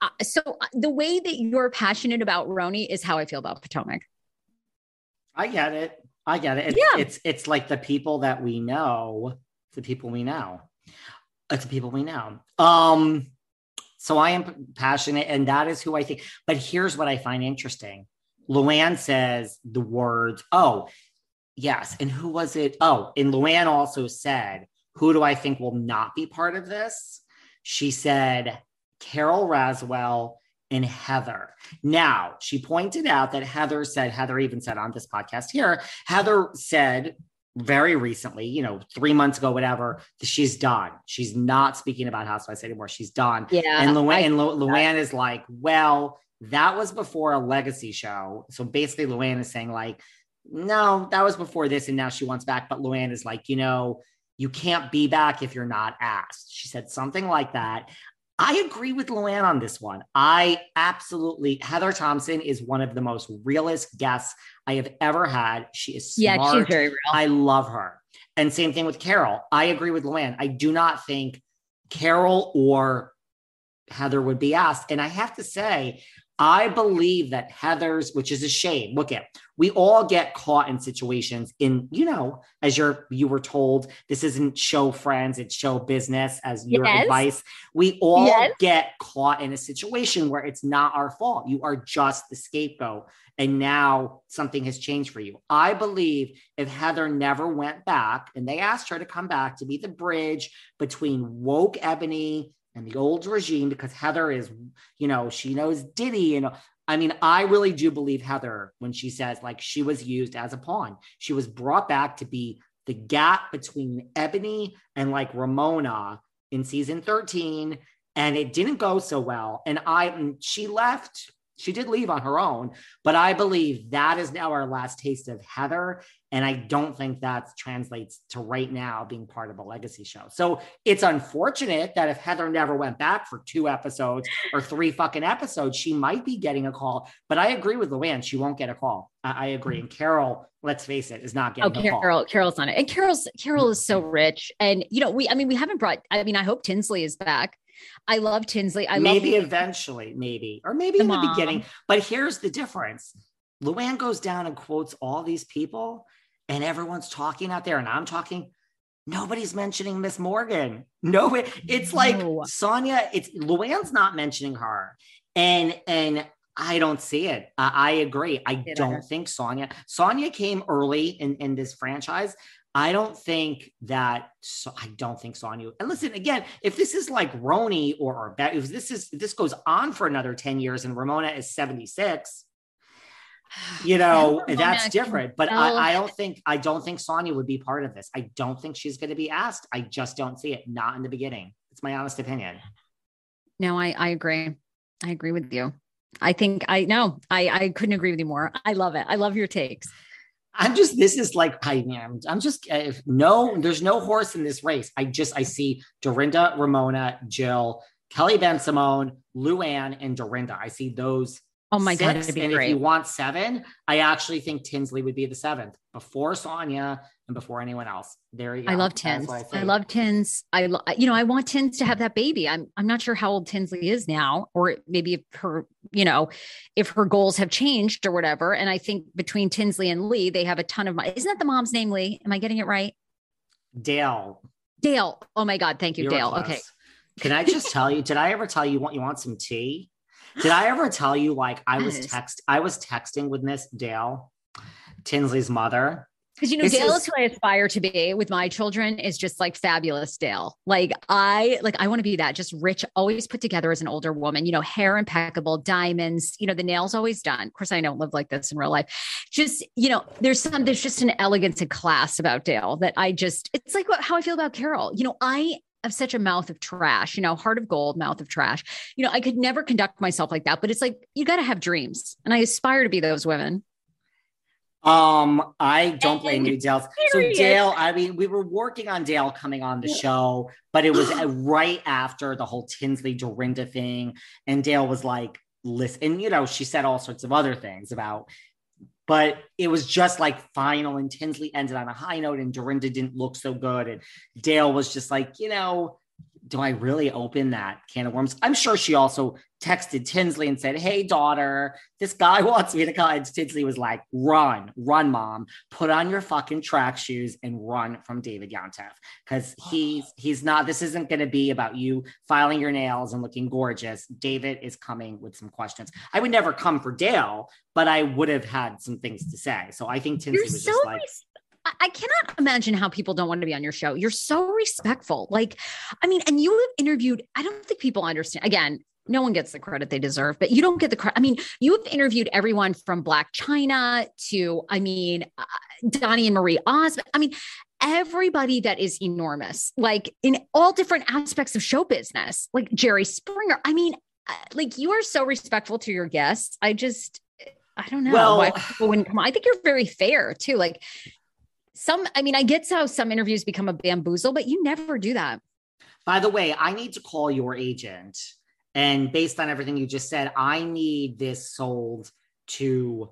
uh, so uh, the way that you're passionate about RHONY is how I feel about Potomac. I get it. I get it. It's, yeah. it's it's like the people that we know, the people we know. It's the people we know. Um, so I am passionate, and that is who I think. But here's what I find interesting. Luann says the words, oh, yes. And who was it? Oh, and Luann also said, who do I think will not be part of this? She said Carole Radziwill and Heather. Now, she pointed out that Heather said, Heather even said on this podcast here, Heather said very recently, you know, three months ago, whatever, she's done. She's not speaking about Housewives anymore. She's done. Yeah. And Luann, and Lu- Luann is like, well, that was before a legacy show. So basically, Luann is saying, like, no, that was before this, and now she wants back. But Luann is like, you know, you can't be back if you're not asked. She said something like that. I agree with Luann on this one. I absolutely, Heather Thomson is one of the most realist guests I have ever had. She is smart. Yeah, she's very real. I love her. And same thing with Carole. I agree with Luann. I do not think Carole or Heather would be asked. And I have to say, I believe that Heather's, which is a shame. Look at, we all get caught in situations in, you know, as you're you were told, this isn't show friends, it's show business, as your Yes. advice. We all Yes. get caught in a situation where it's not our fault. You are just the scapegoat. And now something has changed for you. I believe if Heather never went back and they asked her to come back to be the bridge between woke Eboni and the old regime, because Heather is, you know, she knows Diddy. And I mean, I really do believe Heather when she says like she was used as a pawn. She was brought back to be the gap between Eboni and like Ramona in season 13 and it didn't go so well and I she left she did leave on her own but I believe that is now our last taste of Heather and I don't think that translates to right now being part of a legacy show. So it's unfortunate that if Heather never went back for two episodes or three fucking episodes, she might be getting a call. But I agree with Luann, she won't get a call. I, I agree. And Carole, let's face it, is not Oh, getting a call. Carole, Carole's on it. And Carole's Carole is so rich. And you know, we I mean, we haven't brought, I mean, I hope Tinsley is back. I love Tinsley. I maybe love eventually, maybe, or maybe The in the mom. beginning. But here's the difference: Luann goes down and quotes all these people, and everyone's talking out there, and I'm talking. Nobody's mentioning Miss Morgan. No, it- it's like No. Sonja. It's Luann's not mentioning her, and and I don't see it. I, I agree. I Neither. don't think Sonja. Sonja came early in in this franchise. I don't think that. So I don't think Sonja. And listen again, if this is like RHONY or, or if this is if this goes on for another ten years and Ramona is seventy six, you know that's different. But I, I don't think I don't think Sonja would be part of this. I don't think she's going to be asked. I just don't see it. Not in the beginning. It's my honest opinion. No, I, I agree. I agree with you. I think I no, I, I couldn't agree with you more. I love it. I love your takes. I'm just this is like I am. I'm just uh, if no. There's no horse in this race. I just I see Dorinda, Ramona, Jill, Kelly Bensimon, Luann, and Dorinda. I see those. Oh my God, six. be and if you want seven, I actually think Tinsley would be the seventh before Sonja and before anyone else. There you go. I love Tins. what I, love Tins. I lo- you know, I want Tins to have that baby. I'm I'm not sure how old Tinsley is now, or maybe if her, you know, if her goals have changed or whatever. And I think between Tinsley and Lee, they have a ton of money. Isn't that the mom's name, Lee? Am I getting it right? Dale. Dale. Oh my God. Thank you, you Dale. close. Okay. Can I just tell you? Did I ever tell you want you want some tea? Did I ever tell you like I was text I was texting with Miss Dale, Tinsley's mother. Because you know, This Dale is- is who I aspire to be with my children is just like fabulous Dale. Like I like I want to be that just rich, always put together as an older woman, you know, hair impeccable, diamonds, you know, the nails always done. Of course, I don't live like this in real life. Just, you know, there's some there's just an elegance and class about Dale that I just it's like what, how I feel about Carole. You know, I have such a mouth of trash, you know, heart of gold, mouth of trash. You know, I could never conduct myself like that, but it's like you got to have dreams. And I aspire to be those women. Um, I don't blame you, Dale. So. Dale, I mean, we were working on Dale coming on the show, but it was right after the whole Tinsley Dorinda thing, and Dale was like, "Listen," and you know, she said all sorts of other things about, but it was just like final, and Tinsley ended on a high note, and Dorinda didn't look so good, and Dale was just like, you know. Do I really open that can of worms? I'm sure she also texted Tinsley and said, Hey, daughter, this guy wants me to come. And Tinsley was like, Run, run, mom. Put on your fucking track shoes and run from David Yontef. Because he's he's not, this isn't gonna be about you filing your nails and looking gorgeous. David is coming with some questions. I would never come for Dale, but I would have had some things to say. So I think Tinsley You're was so just like, I- cannot imagine how people don't want to be on your show. You're so respectful. Like, I mean, and you have interviewed, I don't think people understand. Again, no one gets the credit they deserve, but you don't get the credit. I mean, you've interviewed everyone from Blac Chyna to, I mean, uh, Donnie and Marie Osmond. I mean, everybody that is enormous, like in all different aspects of show business, like Jerry Springer. I mean, uh, like you are so respectful to your guests. I just, I don't know Well- why people wouldn't come. I think you're very fair too. Like some, I mean, I get how some interviews become a bamboozle, but you never do that. By the way, I need to call your agent. And based on everything you just said, I need this sold to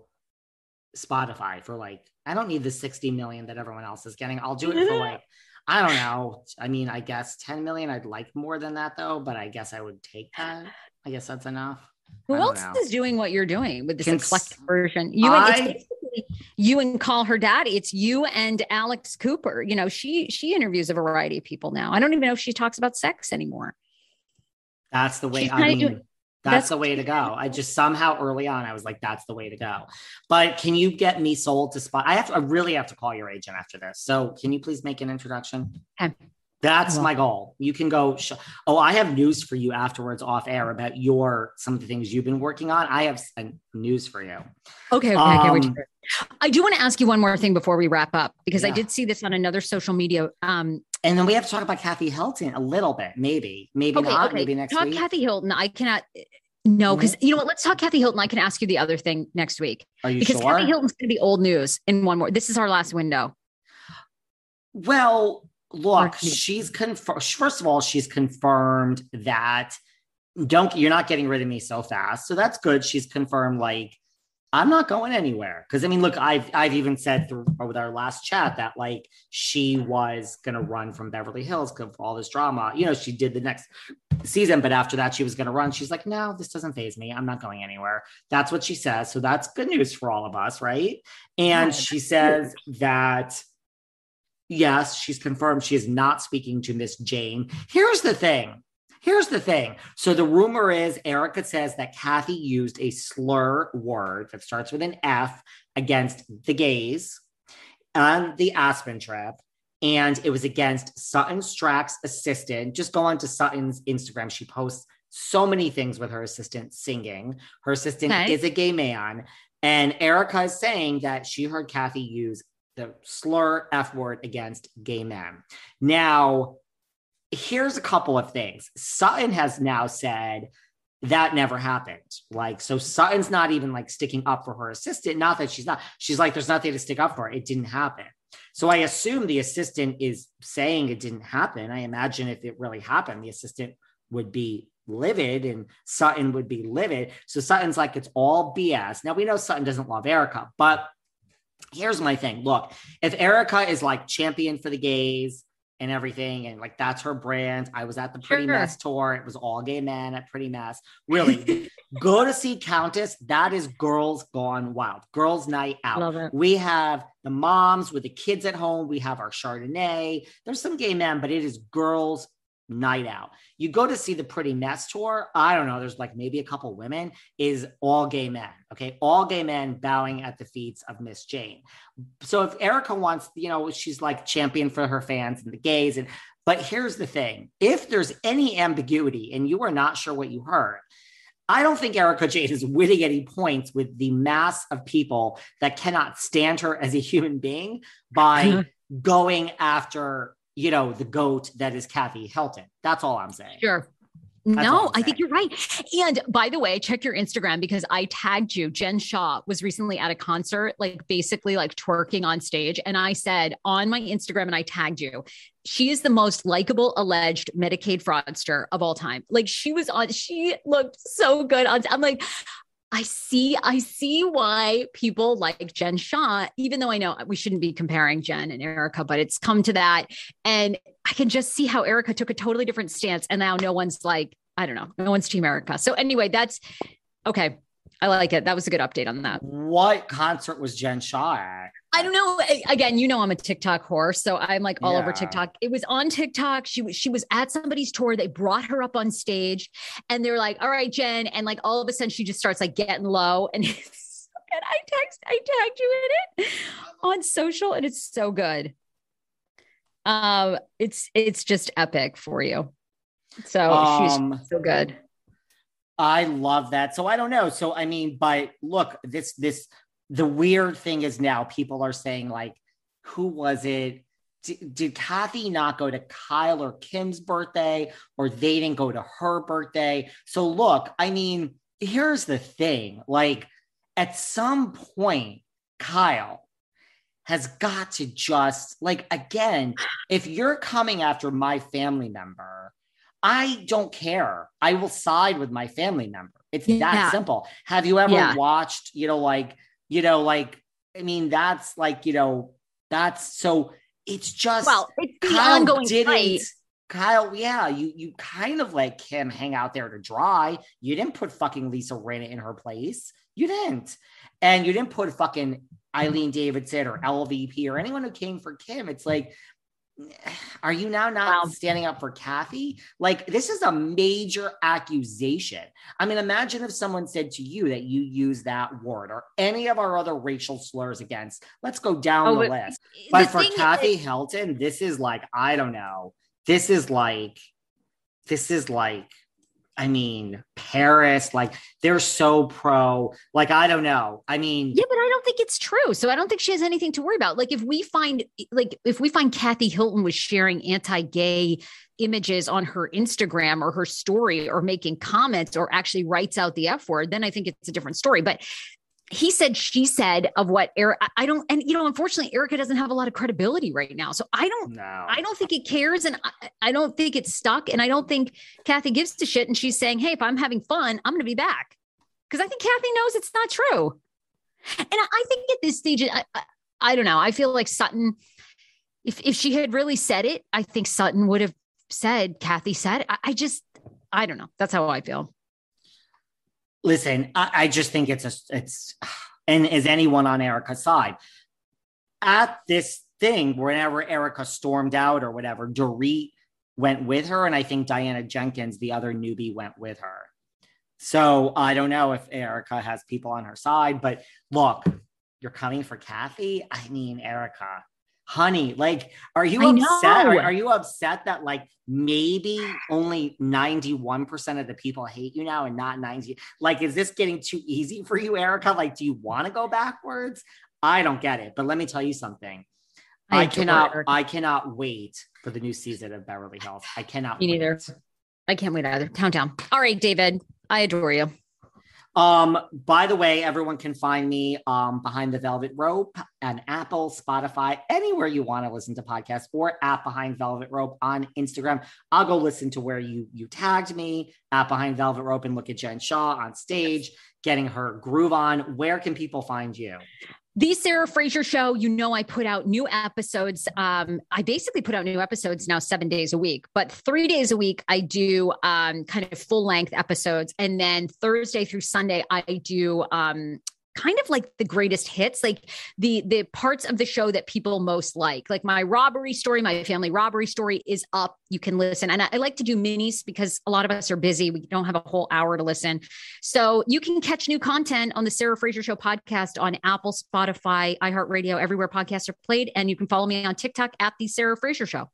Spotify for like, I don't need the 60 million that everyone else is getting. I'll do it for like, I don't know. I mean, I guess 10 million. I'd like more than that though, but I guess I would take that. I guess that's enough. Who else know. is doing what you're doing with this Cons- eclectic version? You it's I- basically you and call her daddy. It's you and Alex Cooper. You know, she she interviews a variety of people now. I don't even know if she talks about sex anymore. That's the way. She's I mean, doing- that's, that's- the way to go. I just somehow early on, I was like, that's the way to go. But can you get me sold to spot? I have. To, I really have to call your agent after this. So can you please make an introduction? Okay. That's my goal. You can go. Sh- oh, I have news for you afterwards off air about your some of the things you've been working on. I have some news for you. Okay, okay, I can't wait to Um. I do want to ask you one more thing before we wrap up because I did see this on another social media. Um, And then we have to talk about Kathy Hilton a little bit, maybe, maybe okay, not, okay. maybe next talk week. Kathy Hilton. I cannot. No, because you know what? Let's talk Kathy Hilton. I can ask you the other thing next week Are you because sure? Kathy Hilton's going to be old news in one more. This is our last window. Well, look, she's confirmed. First of all, she's confirmed that don't you're not getting rid of me so fast. So that's good. She's confirmed like I'm not going anywhere. Because I mean, look, I've I've even said through with our last chat that like she was gonna run from Beverly Hills because of all this drama. You know, she did the next season, but after that, she was gonna run. She's like, no, this doesn't phase me. I'm not going anywhere. That's what she says. So that's good news for all of us, right? And she says that yes, she's confirmed she is not speaking to Miss Jayne. Here's the thing. Here's the thing. So the rumor is Erika says that Kathy used a slur word that starts with an F against the gays on the Aspen trip. And it was against Sutton Stracke's assistant. Just go on to Sutton's Instagram. She posts so many things with her assistant singing. Her assistant Okay. is a gay man. And Erika is saying that she heard Kathy use the slur F word against gay men. Now, here's a couple of things. Sutton has now said that never happened. Like, so Sutton's not even like sticking up for her assistant. Not that she's not, she's like, there's nothing to stick up for. It didn't happen. So I assume the assistant is saying it didn't happen. I imagine if it really happened, the assistant would be livid and Sutton would be livid. So Sutton's like, it's all BS. Now we know Sutton doesn't love Erika, but here's my thing. Look, if Erika is like champion for the gays and everything, and like that's her brand. I was at the Pretty Sure. Mess tour. It was all gay men at Pretty Mess. Really, go to see Countess. That is girls gone wild. Girls' night out. We have the moms with the kids at home. We have our Chardonnay. There's some gay men, but it is girls' night out. You go to see the Pretty Mess tour. I don't know. There's like maybe a couple women. Is all gay men. Okay, all gay men bowing at the feet of Miss Jayne. So if Erika wants, you know, she's like champion for her fans and the gays. And but here's the thing: if there's any ambiguity and you are not sure what you heard. I don't think Erika Jade is winning any points with the mass of people that cannot stand her as a human being by going after, you know, the goat that is Kathy Hilton. That's all I'm saying. Sure. That's no, I'm think you're right. And by the way, check your Instagram because I tagged you. Jen Shah was recently at a concert, like basically like twerking on stage. And I said on my Instagram, and I tagged you, she is the most likable alleged Medicaid fraudster of all time. Like she was on, she looked so good on. I'm like, I see, I see why people like Jen Shah, even though I know we shouldn't be comparing Jen and Erika, but it's come to that. And I can just see how Erika took a totally different stance. And now no one's like, I don't know, no one's Team Erika. So anyway, that's okay. I like it. That was a good update on that. What concert was Jen Shah at? I don't know. Again, you know I'm a TikTok whore, so I'm like all over TikTok. It was on TikTok. She was she was at somebody's tour. They brought her up on stage, and they're like, "All right, Jen," and like all of a sudden she just starts like getting low, and good. I text, I tagged you in it on social, and it's so good. Um, it's it's just epic for you. So Um, she's so good. I love that. So I don't know. So I mean, but look, this this the weird thing is now people are saying like, who was it? Did, did Kathy not go to Kyle or Kim's birthday, or they didn't go to her birthday? So look, I mean, here's the thing: like, at some point, Kyle has got to just like again, if you're coming after my family member I don't care. I will side with my family member. It's yeah. that simple. Have you ever yeah. watched, you know, like, you know, like, I mean, that's like, you know, that's so it's just well, it's the Kyle ongoing didn't, fight. Kyle, yeah, you you kind of like him hang out there to dry. You didn't put fucking Lisa Rinna in her place. You didn't. And you didn't put fucking mm-hmm. Eileen Davidson or LVP or anyone who came for Kim. It's like are you now not wow. standing up for Kathy? Like, this is a major accusation. I mean, imagine if someone said to you that you use that word or any of our other racial slurs against. Let's go down oh, the but list. But for Kathy is- Hilton, this is like, I don't know. This is like, this is like I mean, Paris, like they're so pro. Like, I don't know. I mean, yeah, but I don't think it's true. So I don't think she has anything to worry about. Like, if we find, like, if we find Kathy Hilton was sharing anti gay images on her Instagram or her story or making comments or actually writes out the F word, then I think it's a different story. But he said she said of what Eric I don't and you know unfortunately Erika doesn't have a lot of credibility right now. So I don't no. I don't think it cares. And I, I, don't think it's stuck. And I don't think Kathy gives to shit. And she's saying hey if I'm having fun I'm going to be back. Because I think Kathy knows it's not true. And I, I think at this stage I, I, I don't know. I feel like Sutton if if she had really said it I think Sutton would have said Kathy said I, I just I don't know. That's how I feel Listen, I, I just think it's a it's and is anyone on Erika's side at this thing whenever Erika stormed out or whatever, Dorit went with her, and I think Diana Jenkins, the other newbie, went with her. So I don't know if Erika has people on her side, but look, you're coming for Kathy. I mean, Erika, honey, like, are you I upset? Are, are, you upset that like maybe only 91% of the people hate you now and not 90? Like, is this getting too easy for you, erica Like, do you want to go backwards? I don't get it. But let me tell you something. I, I cannot, I cannot wait for the new season of Beverly Hills. I cannot. Me neither. I can't wait either. Countdown. All right, David. I adore you. Um, by the way, everyone can find me um, behind the velvet rope and Apple, Spotify, anywhere you want to listen to podcasts or at behind velvet rope on Instagram. I'll go listen to where you you tagged me at behind velvet rope and look at Jen Shah on stage getting her groove on. Where can people find you? The Sarah Fraser show, you know, I put out new episodes. Um, I basically put out new episodes now seven days a week, but three days a week I do um, kind of full length episodes. And then Thursday through Sunday, I do um, kind of like the greatest hits like the the parts of the show that people most like like my robbery story my family robbery story is up you can listen and I, I, like to do minis because a lot of us are busy we don't have a whole hour to listen so you can catch new content on the sarah fraser show podcast on apple spotify iheartradio everywhere podcasts are played and you can follow me on tiktok at the sarah fraser show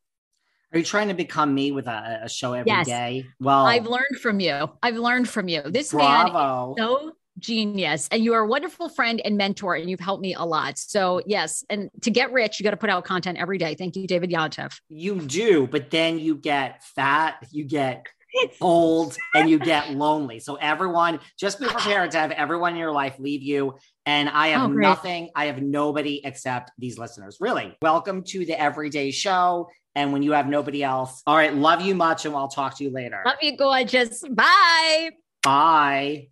are you trying to become me with a, a show every yes. day? Well, I've learned from you. I've learned from you. This bravo. man so genius. And you are a wonderful friend and mentor and you've helped me a lot. So yes and to get rich you got to put out content every day. Thank you david Yontef. you do but then you get fat you get old and you get lonely. So everyone just be prepared to have everyone in your life leave you. And i have oh, nothing i have nobody except these listeners. Really welcome to the everyday show. And when you have nobody else all right love you much and i'll talk to you later. Love you gorgeous. Bye. Bye